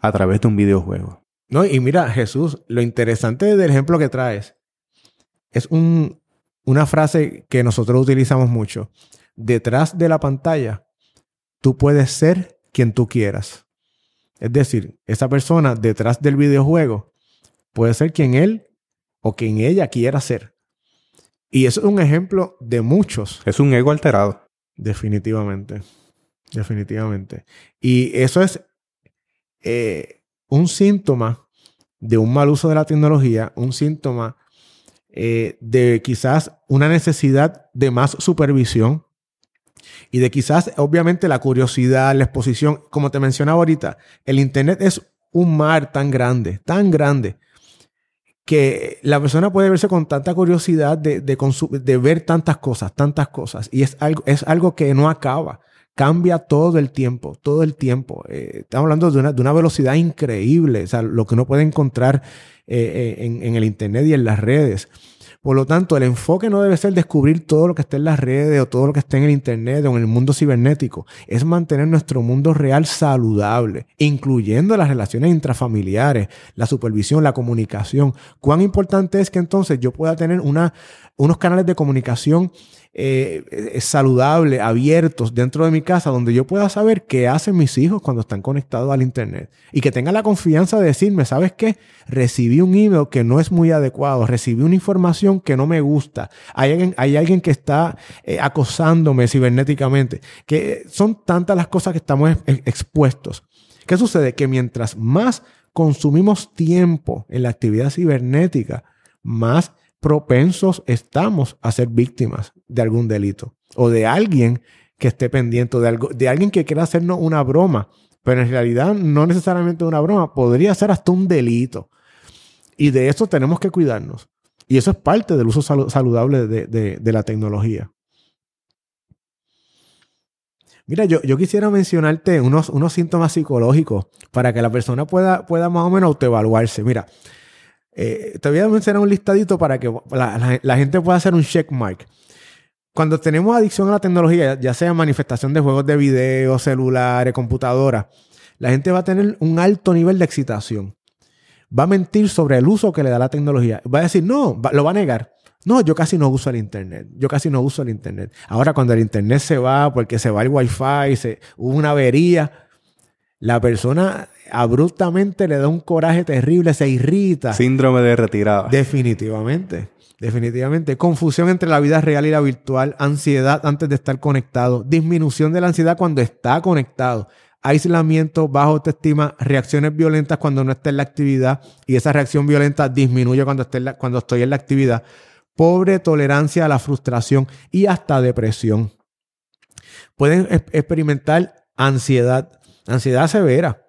A través de un videojuego. No, y mira, Jesús, lo interesante del ejemplo que traes es un, una frase que nosotros utilizamos mucho. Detrás de la pantalla, tú puedes ser quien tú quieras. Es decir, esa persona detrás del videojuego puede ser quien él o quien ella quiera ser. Y eso es un ejemplo de muchos. Es un ego alterado. Definitivamente. Definitivamente. Y eso es eh, un síntoma de un mal uso de la tecnología, un síntoma eh, de quizás una necesidad de más supervisión y de quizás, obviamente, la curiosidad, la exposición. Como te mencionaba ahorita, el Internet es un mar tan grande, tan grande, que la persona puede verse con tanta curiosidad de, de ver tantas cosas, tantas cosas. Y es algo, es algo que no acaba cambia todo el tiempo, todo el tiempo. Eh, estamos hablando de una, de una, velocidad increíble, o sea, lo que uno puede encontrar eh, eh, en, en, el Internet y en las redes. Por lo tanto, el enfoque no debe ser descubrir todo lo que está en las redes o todo lo que está en el Internet o en el mundo cibernético. Es mantener nuestro mundo real saludable, incluyendo las relaciones intrafamiliares, la supervisión, la comunicación. Cuán importante es que entonces yo pueda tener una, unos canales de comunicación eh, saludables, abiertos dentro de mi casa, donde yo pueda saber qué hacen mis hijos cuando están conectados al Internet. Y que tengan la confianza de decirme, ¿sabes qué? Recibí un email que no es muy adecuado, recibí una información que no me gusta, hay alguien, hay alguien que está eh, acosándome cibernéticamente, que son tantas las cosas que estamos expuestos. ¿Qué sucede? Que mientras más consumimos tiempo en la actividad cibernética, más propensos estamos a ser víctimas de algún delito o de alguien que esté pendiente, de, algo, de alguien que quiera hacernos una broma, pero en realidad no necesariamente una broma, podría ser hasta un delito. Y de eso tenemos que cuidarnos. Y eso es parte del uso saludable de, la tecnología. Mira, yo, yo quisiera mencionarte unos, unos, síntomas psicológicos para que la persona pueda, pueda más o menos autoevaluarse. Mira, eh, te voy a mencionar un listadito para que la, gente pueda hacer un checkmark. Cuando tenemos adicción a la tecnología, ya sea manifestación de juegos de video, celulares, computadoras, la gente va a tener un alto nivel de excitación. Va a mentir sobre el uso que le da la tecnología. Va a decir, no, lo va a negar. No, yo casi no uso el Internet. Yo casi no uso el Internet. Ahora, cuando el Internet se va, porque se va el Wi-Fi, se, hubo una avería, la persona abruptamente le da un coraje terrible, se irrita. Síndrome de retirada. Definitivamente. Definitivamente. Confusión entre la vida real y la virtual, ansiedad antes de estar conectado, disminución de la ansiedad cuando está conectado, aislamiento, bajo autoestima, reacciones violentas cuando no está en la actividad y esa reacción violenta disminuye cuando, cuando estoy en la actividad, pobre tolerancia a la frustración y hasta depresión. Pueden experimentar ansiedad, ansiedad severa,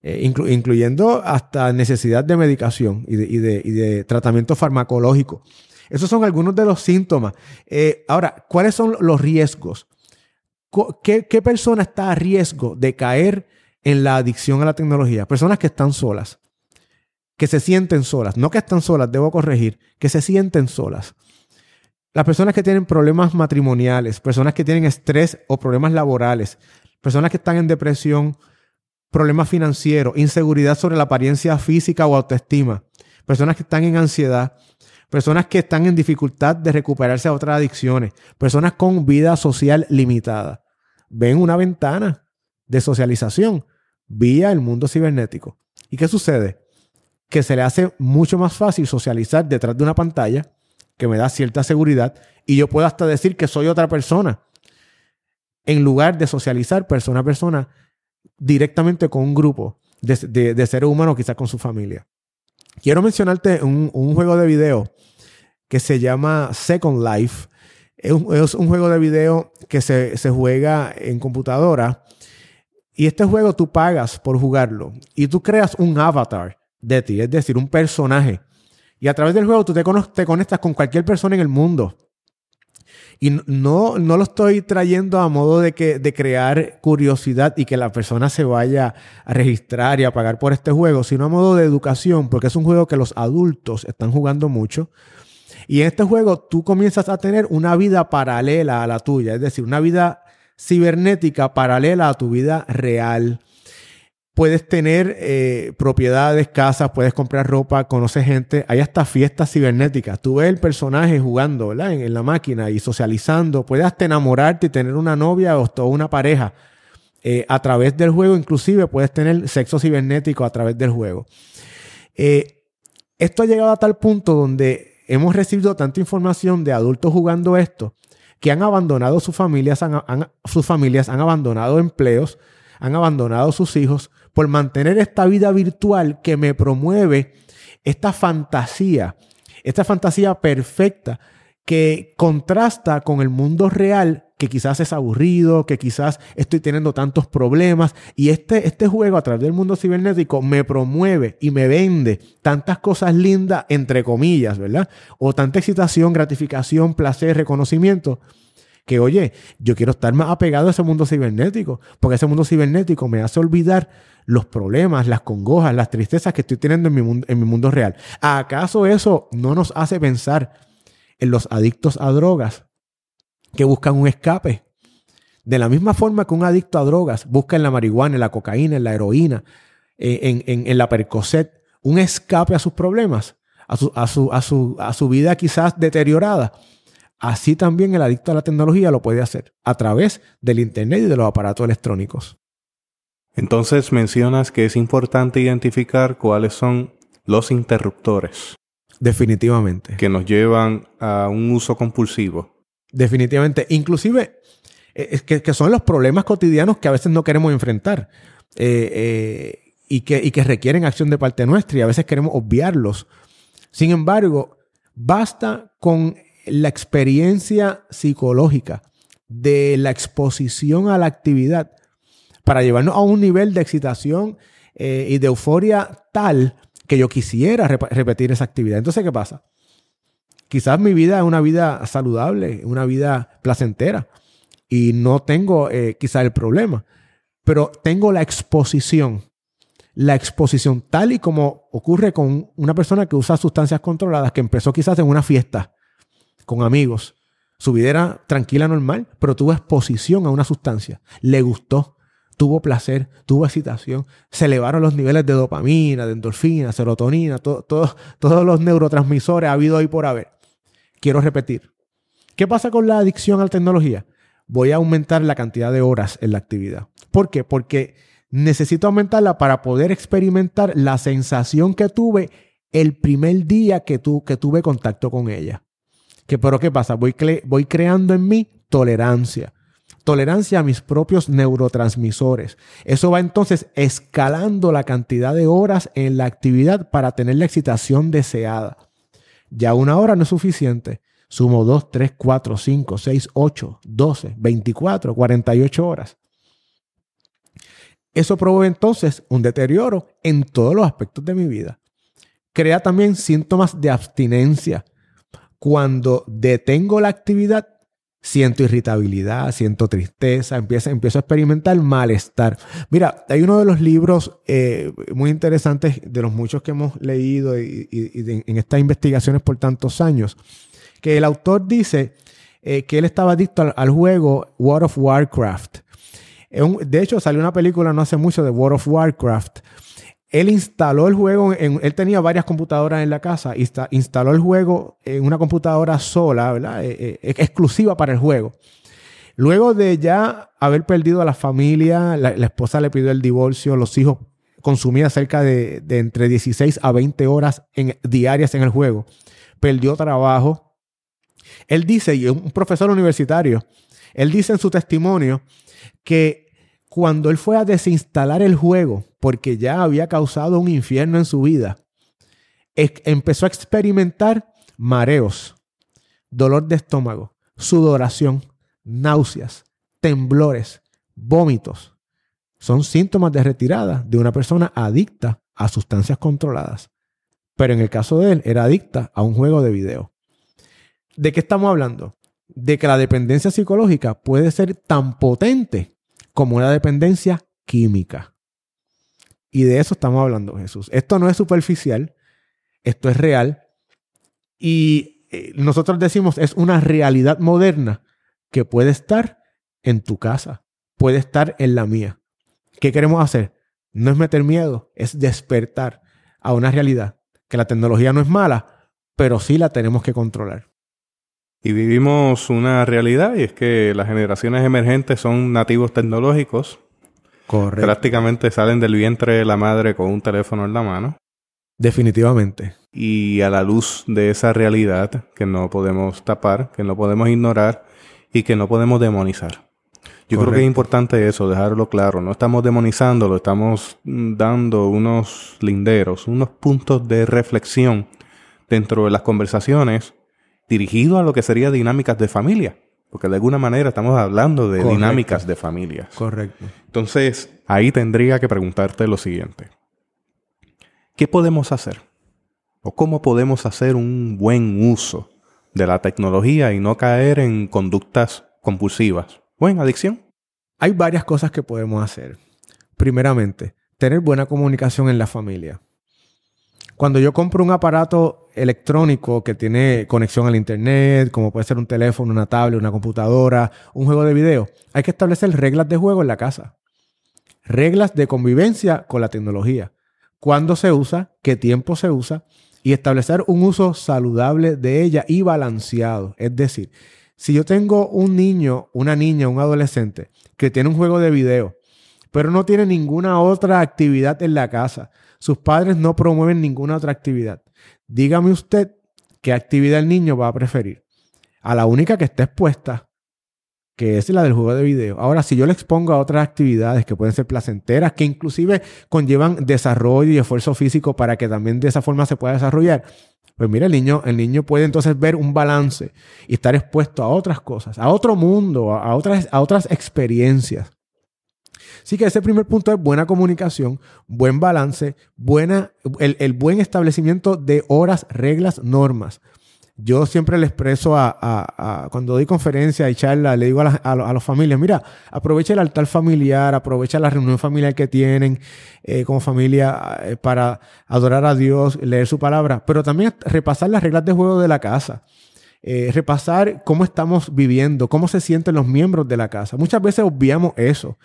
eh, incluyendo hasta necesidad de medicación y de, tratamiento farmacológico. Esos son algunos de los síntomas. Eh, ahora, ¿cuáles son los riesgos? ¿Qué, ¿Qué, persona está a riesgo de caer en la adicción a la tecnología? Personas que están solas, que se sienten solas, no que están solas, debo corregir, que se sienten solas. Las personas que tienen problemas matrimoniales, personas que tienen estrés o problemas laborales, personas que están en depresión, problemas financieros, inseguridad sobre la apariencia física o autoestima, personas que están en ansiedad, personas que están en dificultad de recuperarse a otras adicciones, personas con vida social limitada. Ven una ventana de socialización vía el mundo cibernético. ¿Y qué sucede? Que se le hace mucho más fácil socializar detrás de una pantalla que me da cierta seguridad y yo puedo hasta decir que soy otra persona en lugar de socializar persona a persona directamente con un grupo de, seres humanos, quizás con su familia. Quiero mencionarte un, juego de video que se llama Second Life. Es un, un juego de video que se, se juega en computadora. Y este juego tú pagas por jugarlo. Y tú creas un avatar de ti, es decir, un personaje. Y a través del juego tú te, te conectas con cualquier persona en el mundo. Y no, no lo estoy trayendo a modo de, que, de crear curiosidad y que la persona se vaya a registrar y a pagar por este juego, sino a modo de educación, porque es un juego que los adultos están jugando mucho. Y en este juego tú comienzas a tener una vida paralela a la tuya, es decir, una vida cibernética paralela a tu vida real. Puedes tener eh, propiedades, casas, puedes comprar ropa, conoces gente. Hay hasta fiestas cibernéticas. Tú ves el personaje jugando. En, la máquina y socializando. Puedes hasta enamorarte y tener una novia o toda una pareja eh, a través del juego. Inclusive puedes tener sexo cibernético a través del juego. Eh, esto ha llegado a tal punto donde hemos recibido tanta información de adultos jugando esto que han abandonado sus familias, han- sus familias han abandonado empleos, han abandonado sus hijos por mantener esta vida virtual que me promueve esta fantasía, esta fantasía perfecta que contrasta con el mundo real que quizás es aburrido, que quizás estoy teniendo tantos problemas y este, este juego a través del mundo cibernético me promueve y me vende tantas cosas lindas, entre comillas, ¿verdad? O tanta excitación, gratificación, placer, reconocimiento, que oye, yo quiero estar más apegado a ese mundo cibernético, porque ese mundo cibernético me hace olvidar los problemas, las congojas, las tristezas que estoy teniendo en mi, mundo, en mi mundo real. ¿Acaso eso no nos hace pensar en los adictos a drogas que buscan un escape? De la misma forma que un adicto a drogas busca en la marihuana, en la cocaína, en la heroína, eh, en, en- en la percocet, un escape a sus problemas, a su, a su, a su, a su vida quizás deteriorada. Así también el adicto a la tecnología lo puede hacer a través del Internet y de los aparatos electrónicos. Entonces mencionas que es importante identificar cuáles son los interruptores Definitivamente. que nos llevan a un uso compulsivo. Definitivamente. Inclusive, eh, es que, que son los problemas cotidianos que a veces no queremos enfrentar eh, eh, y, que, y que requieren acción de parte nuestra y a veces queremos obviarlos. Sin embargo, basta con la experiencia psicológica de la exposición a la actividad para llevarnos a un nivel de excitación eh, y de euforia tal que yo quisiera rep- repetir esa actividad. Entonces, ¿qué pasa? Quizás mi vida es una vida saludable, una vida placentera y no tengo eh, quizás el problema, pero tengo la exposición, la exposición tal y como ocurre con una persona que usa sustancias controladas que empezó quizás en una fiesta con amigos. Su vida era tranquila, normal, pero tuvo exposición a una sustancia. Le gustó, tuvo placer, tuvo excitación. Se elevaron los niveles de dopamina, de endorfina, serotonina, to- to- todos los neurotransmisores ha habido ahí por haber. Quiero repetir. ¿Qué pasa con la adicción a la tecnología? Voy a aumentar la cantidad de horas en la actividad. ¿Por qué? Porque necesito aumentarla para poder experimentar la sensación que tuve el primer día que, tu- que tuve contacto con ella. Que, pero ¿qué pasa? Voy, voy creando en mí tolerancia. Tolerancia a mis propios neurotransmisores. Eso va entonces escalando la cantidad de horas en la actividad para tener la excitación deseada. Ya una hora no es suficiente. Sumo 2, 3, 4, 5, 6, 8, 12, 24, 48 horas. Eso promueve entonces un deterioro en todos los aspectos de mi vida. Crea también síntomas de abstinencia. Cuando detengo la actividad, siento irritabilidad, siento tristeza, empiezo, empiezo a experimentar malestar. Mira, hay uno de los libros eh, muy interesantes de los muchos que hemos leído y, en estas investigaciones por tantos años, que el autor dice eh, que él estaba adicto al, al juego World of Warcraft. De hecho, salió una película no hace mucho de World of Warcraft. Él instaló el juego, en, él tenía varias computadoras en la casa, insta- instaló el juego en una computadora sola, ¿verdad? Eh, eh, exclusiva para el juego. Luego de ya haber perdido a la familia, la, esposa le pidió el divorcio, los hijos consumían cerca de, entre 16 a 20 horas diarias en el juego. Perdió trabajo. Él dice, y un profesor universitario, él dice en su testimonio que cuando él fue a desinstalar el juego, porque ya había causado un infierno en su vida, empezó a experimentar mareos, dolor de estómago, sudoración, náuseas, temblores, vómitos. Son síntomas de retirada de una persona adicta a sustancias controladas. Pero en el caso de él, era adicta a un juego de video. ¿De qué estamos hablando? De que la dependencia psicológica puede ser tan potente como una dependencia química. Y de eso estamos hablando, Jesús. Esto no es superficial, esto es real. Y eh, nosotros decimos, es una realidad moderna que puede estar en tu casa, puede estar en la mía. ¿Qué queremos hacer? No es meter miedo, es despertar a una realidad, que la tecnología no es mala, pero sí la tenemos que controlar. Y vivimos una realidad y es que las generaciones emergentes son nativos tecnológicos. Correcto. Prácticamente salen del vientre de la madre con un teléfono en la mano. Definitivamente. Y a la luz de esa realidad que no podemos tapar, que no podemos ignorar y que no podemos demonizar. Yo creo que es importante eso, dejarlo claro. No estamos demonizándolo, estamos mm, dando unos linderos, unos puntos de reflexión dentro de las conversaciones dirigido a lo que sería dinámicas de familia. Porque de alguna manera estamos hablando de dinámicas de familias. Correcto. Entonces, ahí tendría que preguntarte lo siguiente. ¿Qué podemos hacer? ¿O cómo podemos hacer un buen uso de la tecnología y no caer en conductas compulsivas o en adicción? Hay varias cosas que podemos hacer. Primeramente, tener buena comunicación en la familia. Cuando yo compro un aparato electrónico que tiene conexión al internet, como puede ser un teléfono, una tablet, una computadora, un juego de video, hay que establecer reglas de juego en la casa. Reglas de convivencia con la tecnología. Cuándo se usa, qué tiempo se usa y establecer un uso saludable de ella y balanceado. Es decir, si yo tengo un niño, una niña, un adolescente que tiene un juego de video, pero no tiene ninguna otra actividad en la casa, sus padres no promueven ninguna otra actividad. Dígame usted qué actividad el niño va a preferir. A la única que esté expuesta, que es la del juego de video. Ahora, si yo le expongo a otras actividades que pueden ser placenteras, que inclusive conllevan desarrollo y esfuerzo físico para que también de esa forma se pueda desarrollar, pues mira, el niño, el niño puede entonces ver un balance y estar expuesto a otras cosas, a otro mundo, a otras, a otras experiencias. Así que ese primer punto es buena comunicación, buen balance, buena, el, buen establecimiento de horas, reglas, normas. Yo siempre le expreso a, cuando doy conferencia y charla, le digo a, a, las familias, mira, aprovecha el altar familiar, aprovecha la reunión familiar que tienen eh, como familia eh, para adorar a Dios, leer su palabra, pero también repasar las reglas de juego de la casa. Eh, repasar cómo estamos viviendo, cómo se sienten los miembros de la casa. Muchas veces obviamos eso.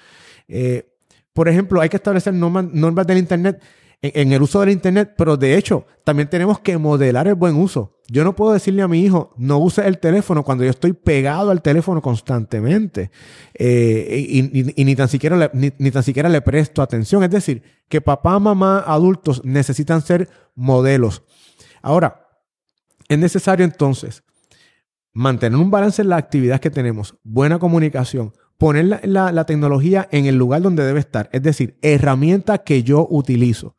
Eh, por ejemplo, hay que establecer normas, del Internet en, el uso del Internet, pero de hecho también tenemos que modelar el buen uso. Yo no puedo decirle a mi hijo, no use el teléfono cuando yo estoy pegado al teléfono constantemente eh, y, ni, tan siquiera le, ni, tan siquiera le presto atención. Es decir, que papá, mamá, adultos necesitan ser modelos. Ahora, es necesario entonces mantener un balance en la actividad que tenemos, buena comunicación, poner la, tecnología en el lugar donde debe estar. Es decir, herramienta que yo utilizo.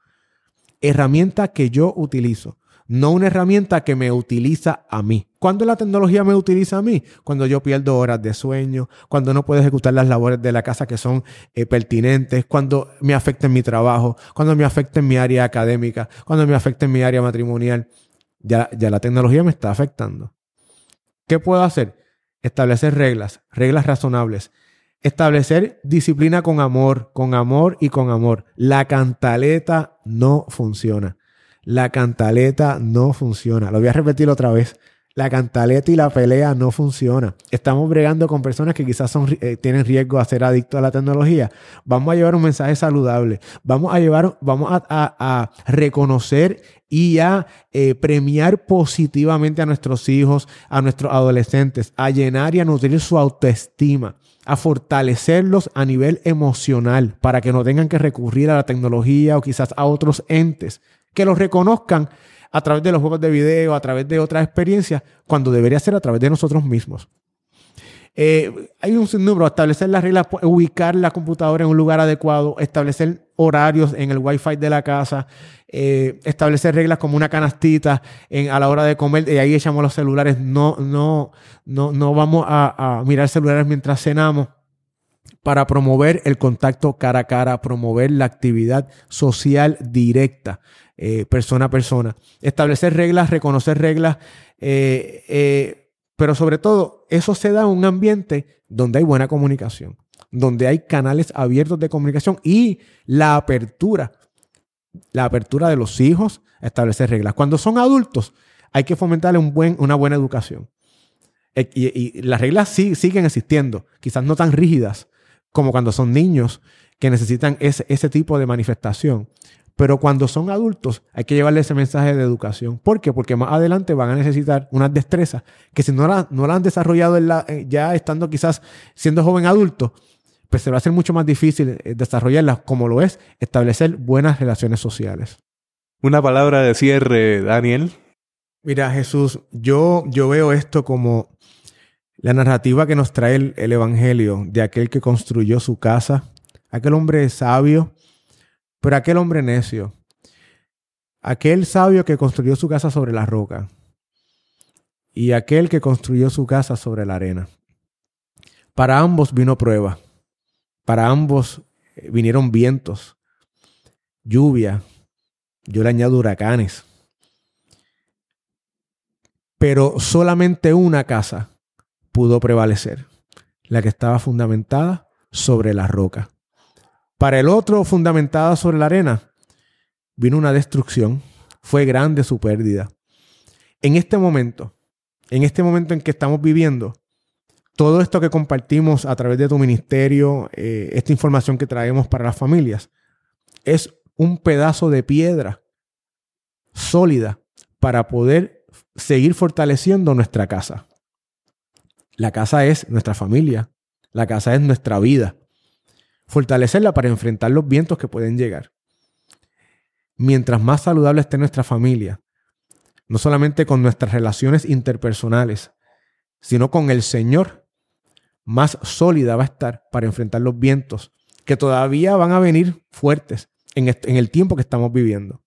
Herramienta que yo utilizo. No una herramienta que me utiliza a mí. ¿Cuándo la tecnología me utiliza a mí? Cuando yo pierdo horas de sueño, cuando no puedo ejecutar las labores de la casa que son eh, pertinentes, cuando me afecta en mi trabajo, cuando me afecta en mi área académica, cuando me afecta en mi área matrimonial. Ya, ya la tecnología me está afectando. ¿Qué puedo hacer? Establecer reglas, reglas razonables, Establecer disciplina con amor, con amor y con amor. La cantaleta no funciona. La cantaleta no funciona. Lo voy a repetir otra vez. La cantaleta y la pelea no funciona. Estamos bregando con personas que quizás son, eh, tienen riesgo a ser adictos a la tecnología. Vamos a llevar un mensaje saludable. Vamos a llevar, vamos a, reconocer y a eh, premiar positivamente a nuestros hijos, a nuestros adolescentes, a llenar y a nutrir su autoestima a fortalecerlos a nivel emocional para que no tengan que recurrir a la tecnología o quizás a otros entes que los reconozcan a través de los juegos de video, a través de otras experiencias, cuando debería ser a través de nosotros mismos. Eh, hay un sinnúmero, establecer las reglas, ubicar la computadora en un lugar adecuado, establecer horarios en el wifi de la casa, eh, establecer reglas como una canastita en, a la hora de comer y ahí echamos los celulares, no, no, no, no vamos a, mirar celulares mientras cenamos para promover el contacto cara a cara, promover la actividad social directa, eh, persona a persona. Establecer reglas, reconocer reglas, eh, pero sobre todo eso se da en un ambiente donde hay buena comunicación, donde hay canales abiertos de comunicación y la apertura, la apertura de los hijos a establecer reglas. Cuando son adultos, hay que fomentarle una buena educación. Y, las reglas sí, siguen existiendo, quizás no tan rígidas, como cuando son niños que necesitan ese, tipo de manifestación. Pero cuando son adultos, hay que llevarle ese mensaje de educación. ¿Por qué? Porque más adelante van a necesitar unas destrezas que si no la, no la han desarrollado eh, ya estando quizás siendo joven adulto, pues se va a hacer mucho más difícil eh, desarrollarlas, como lo es establecer buenas relaciones sociales. Una palabra de cierre, Daniel. Mira, Jesús, yo, yo veo esto como la narrativa que nos trae el, Evangelio de aquel que construyó su casa, aquel hombre sabio, pero aquel hombre necio, aquel sabio que construyó su casa sobre la roca y aquel que construyó su casa sobre la arena. Para ambos vino prueba, para ambos eh, vinieron vientos, lluvia, yo le añado huracanes, pero solamente una casa pudo prevalecer, la que estaba fundamentada sobre la roca. Para el otro, fundamentada sobre la arena, vino una destrucción, fue grande su pérdida. En este momento, en este momento en que estamos viviendo, todo esto que compartimos a través de tu ministerio, eh, esta información que traemos para las familias, es un pedazo de piedra sólida para poder seguir fortaleciendo nuestra casa. La casa es nuestra familia. La casa es nuestra vida. Fortalecerla para enfrentar los vientos que pueden llegar. Mientras más saludable esté nuestra familia, no solamente con nuestras relaciones interpersonales, sino con el Señor, más sólida va a estar para enfrentar los vientos que todavía van a venir fuertes en, el tiempo que estamos viviendo.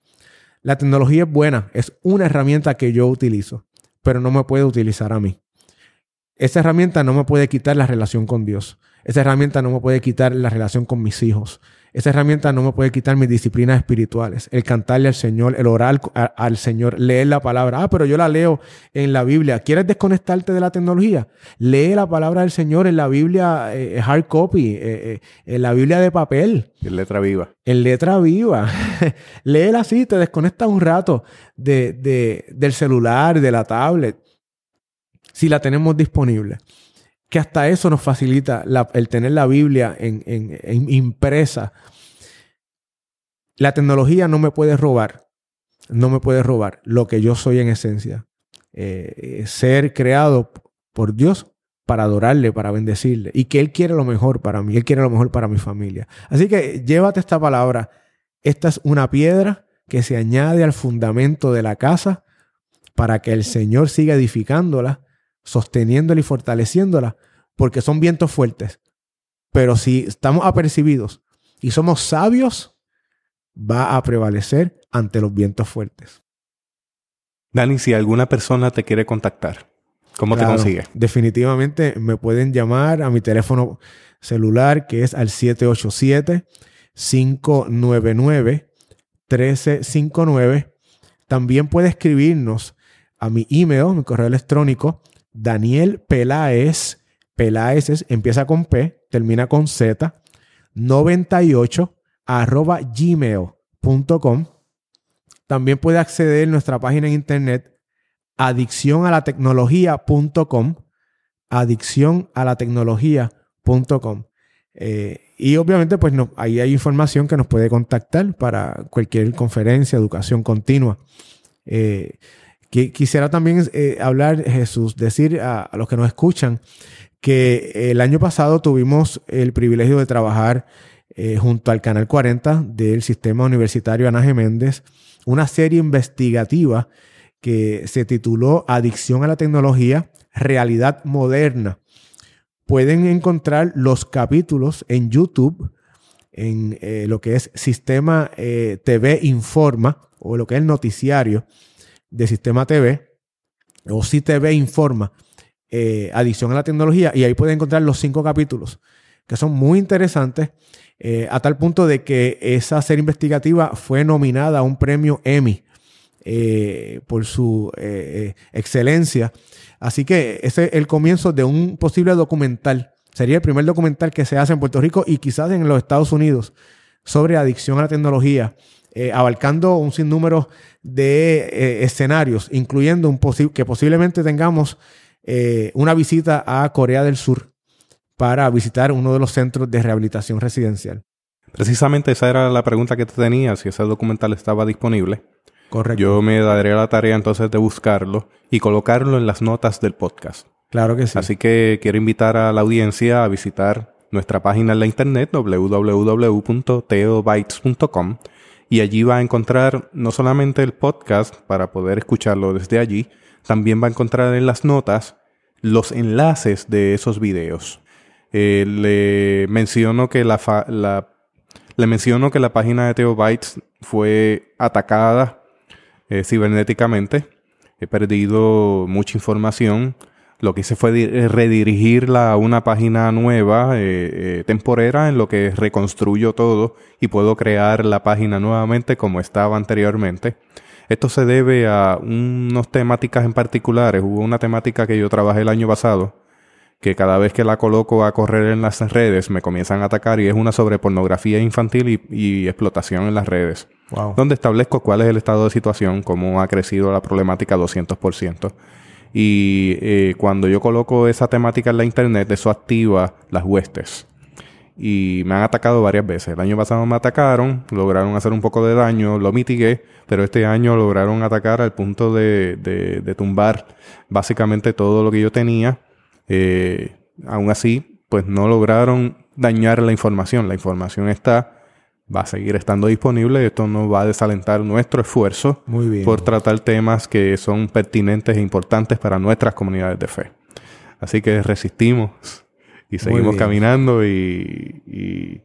La tecnología es buena, es una herramienta que yo utilizo, pero no me puede utilizar a mí. Esa herramienta no me puede quitar la relación con Dios. Esa herramienta no me puede quitar la relación con mis hijos. Esa herramienta no me puede quitar mis disciplinas espirituales. El cantarle al Señor, el orar al Señor, leer la palabra. Ah, pero yo la leo en la Biblia. ¿Quieres desconectarte de la tecnología? Lee la palabra del Señor en la Biblia eh, hard copy, eh, eh, en la Biblia de papel. En letra viva. En letra viva. Léela así, te desconectas un rato de, del celular, de la tablet si la tenemos disponible. Que hasta eso nos facilita el tener la Biblia en, impresa. La tecnología no me puede robar, no me puede robar lo que yo soy en esencia. Eh, ser creado por Dios para adorarle, para bendecirle. Y que Él quiere lo mejor para mí, Él quiere lo mejor para mi familia. Así que llévate esta palabra. Esta es una piedra que se añade al fundamento de la casa para que el Señor siga edificándola sosteniéndola y fortaleciéndola, porque son vientos fuertes. Pero si estamos apercibidos y somos sabios, va a prevalecer ante los vientos fuertes. Dani, si alguna persona te quiere contactar, ¿cómo te consigue? Definitivamente me pueden llamar a mi teléfono celular que es al 787-599-1359. También puede escribirnos a mi email, mi correo electrónico, Daniel Peláez, Peláez empieza con P, termina con Z, 98 arroba gmail.com. También puede acceder a nuestra página en internet adicción a la tecnología.com, adicción a la tecnología.com. Eh, y obviamente, pues no, ahí hay información que nos puede contactar para cualquier conferencia, educación continua. Eh, quisiera también eh, hablar, Jesús, decir a, los que nos escuchan que el año pasado tuvimos el privilegio de trabajar eh, junto al Canal 40 del Sistema Universitario Ana Méndez, una serie investigativa que se tituló Adicción a la Tecnología, Realidad Moderna. Pueden encontrar los capítulos en YouTube en eh, lo que es Sistema eh, TV Informa, o lo que es el noticiario de Sistema TV, o CTV Informa, eh, Adición a la Tecnología, y ahí pueden encontrar los cinco capítulos, que son muy interesantes, a tal punto de que esa serie investigativa fue nominada a un premio Emmy por su excelencia. Así que ese es el comienzo de un posible documental Sería el primer documental que se hace en Puerto Rico y quizás en los Estados Unidos sobre adicción a la tecnología, eh, abarcando un sinnúmero de eh, escenarios, incluyendo un que posiblemente tengamos eh, una visita a Corea del Sur para visitar uno de los centros de rehabilitación residencial. Precisamente esa era la pregunta que te tenía, si ese documental estaba disponible. Correcto. Yo me daré la tarea entonces de buscarlo y colocarlo en las notas del podcast. Claro que sí. Así que quiero invitar a la audiencia a visitar nuestra página en la internet www.teobytes.com y allí va a encontrar no solamente el podcast para poder escucharlo desde allí, también va a encontrar en las notas los enlaces de esos videos. Eh, le menciono que la, le menciono que la página de Teobytes fue atacada eh, cibernéticamente. He perdido mucha información lo que hice fue eh, redirigirla a una página nueva, eh, eh, temporera, en lo que reconstruyo todo y puedo crear la página nuevamente como estaba anteriormente. Esto se debe a unas temáticas en particulares. Hubo una temática que yo trabajé el año pasado, que cada vez que la coloco a correr en las redes me comienzan a atacar y es una sobre pornografía infantil y, y explotación en las redes. Wow. Donde establezco cuál es el estado de situación, cómo ha crecido la problemática 200%. Y eh, cuando yo coloco esa temática en la internet, eso activa las huestes. Y me han atacado varias veces. El año pasado me atacaron, lograron hacer un poco de daño, lo mitigué, pero este año lograron atacar al punto de, de, tumbar básicamente todo lo que yo tenía. Eh, aún así, pues no lograron dañar la información. La información está va a seguir estando disponible. Esto nos va a desalentar nuestro esfuerzo por tratar temas que son pertinentes e importantes para nuestras comunidades de fe. Así que resistimos y seguimos caminando y,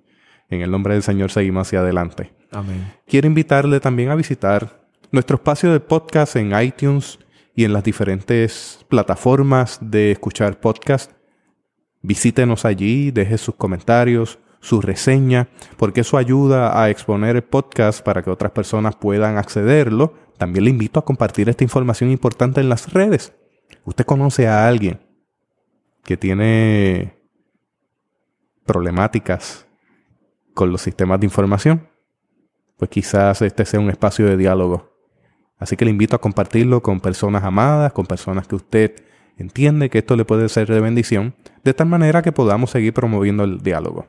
en el nombre del Señor seguimos hacia adelante. Amén. Quiero invitarle también a visitar nuestro espacio de podcast en iTunes y en las diferentes plataformas de escuchar podcast. Visítenos allí, deje sus comentarios, su reseña, porque eso ayuda a exponer el podcast para que otras personas puedan accederlo. También le invito a compartir esta información importante en las redes. Usted conoce a alguien que tiene problemáticas con los sistemas de información, pues quizás este sea un espacio de diálogo. Así que le invito a compartirlo con personas amadas, con personas que usted entiende que esto le puede ser de bendición, de tal manera que podamos seguir promoviendo el diálogo.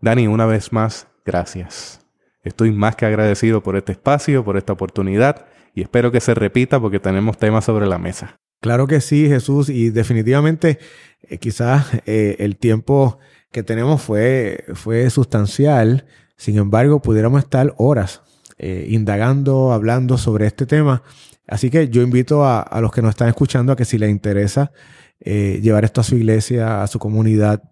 Dani, una vez más, gracias. Estoy más que agradecido por este espacio, por esta oportunidad y espero que se repita porque tenemos temas sobre la mesa. Claro que sí, Jesús, y definitivamente eh, quizás eh, el tiempo que tenemos fue, fue sustancial, sin embargo, pudiéramos estar horas eh, indagando, hablando sobre este tema. Así que yo invito a, a, los que nos están escuchando a que si les interesa llevar esto a su iglesia, a su comunidad,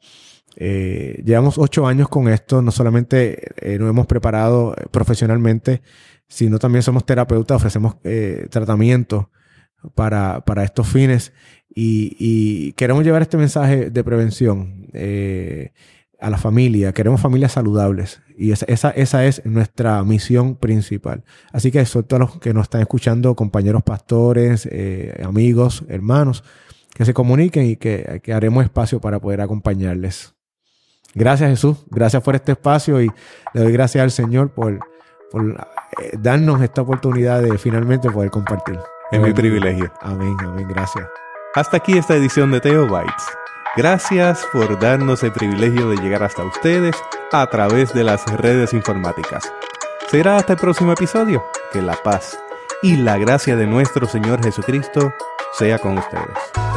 eh, llevamos ocho años con esto, no solamente eh, nos hemos preparado eh, profesionalmente, sino también somos terapeutas, ofrecemos eh, tratamiento para, para, estos fines y, queremos llevar este mensaje de prevención a la familia, queremos familias saludables y esa, esa, esa, es nuestra misión principal. Así que eso, todos los que nos están escuchando, compañeros pastores, amigos, hermanos, que se comuniquen y que, que haremos espacio para poder acompañarles. Gracias Jesús, gracias por este espacio y le doy gracias al Señor por, eh, darnos esta oportunidad de finalmente poder compartir. Es mi privilegio. Amén, amén, gracias. Hasta aquí esta edición de Teo Bytes. Gracias por darnos el privilegio de llegar hasta ustedes a través de las redes informáticas. Será hasta el próximo episodio. Que la paz y la gracia de nuestro Señor Jesucristo sea con ustedes.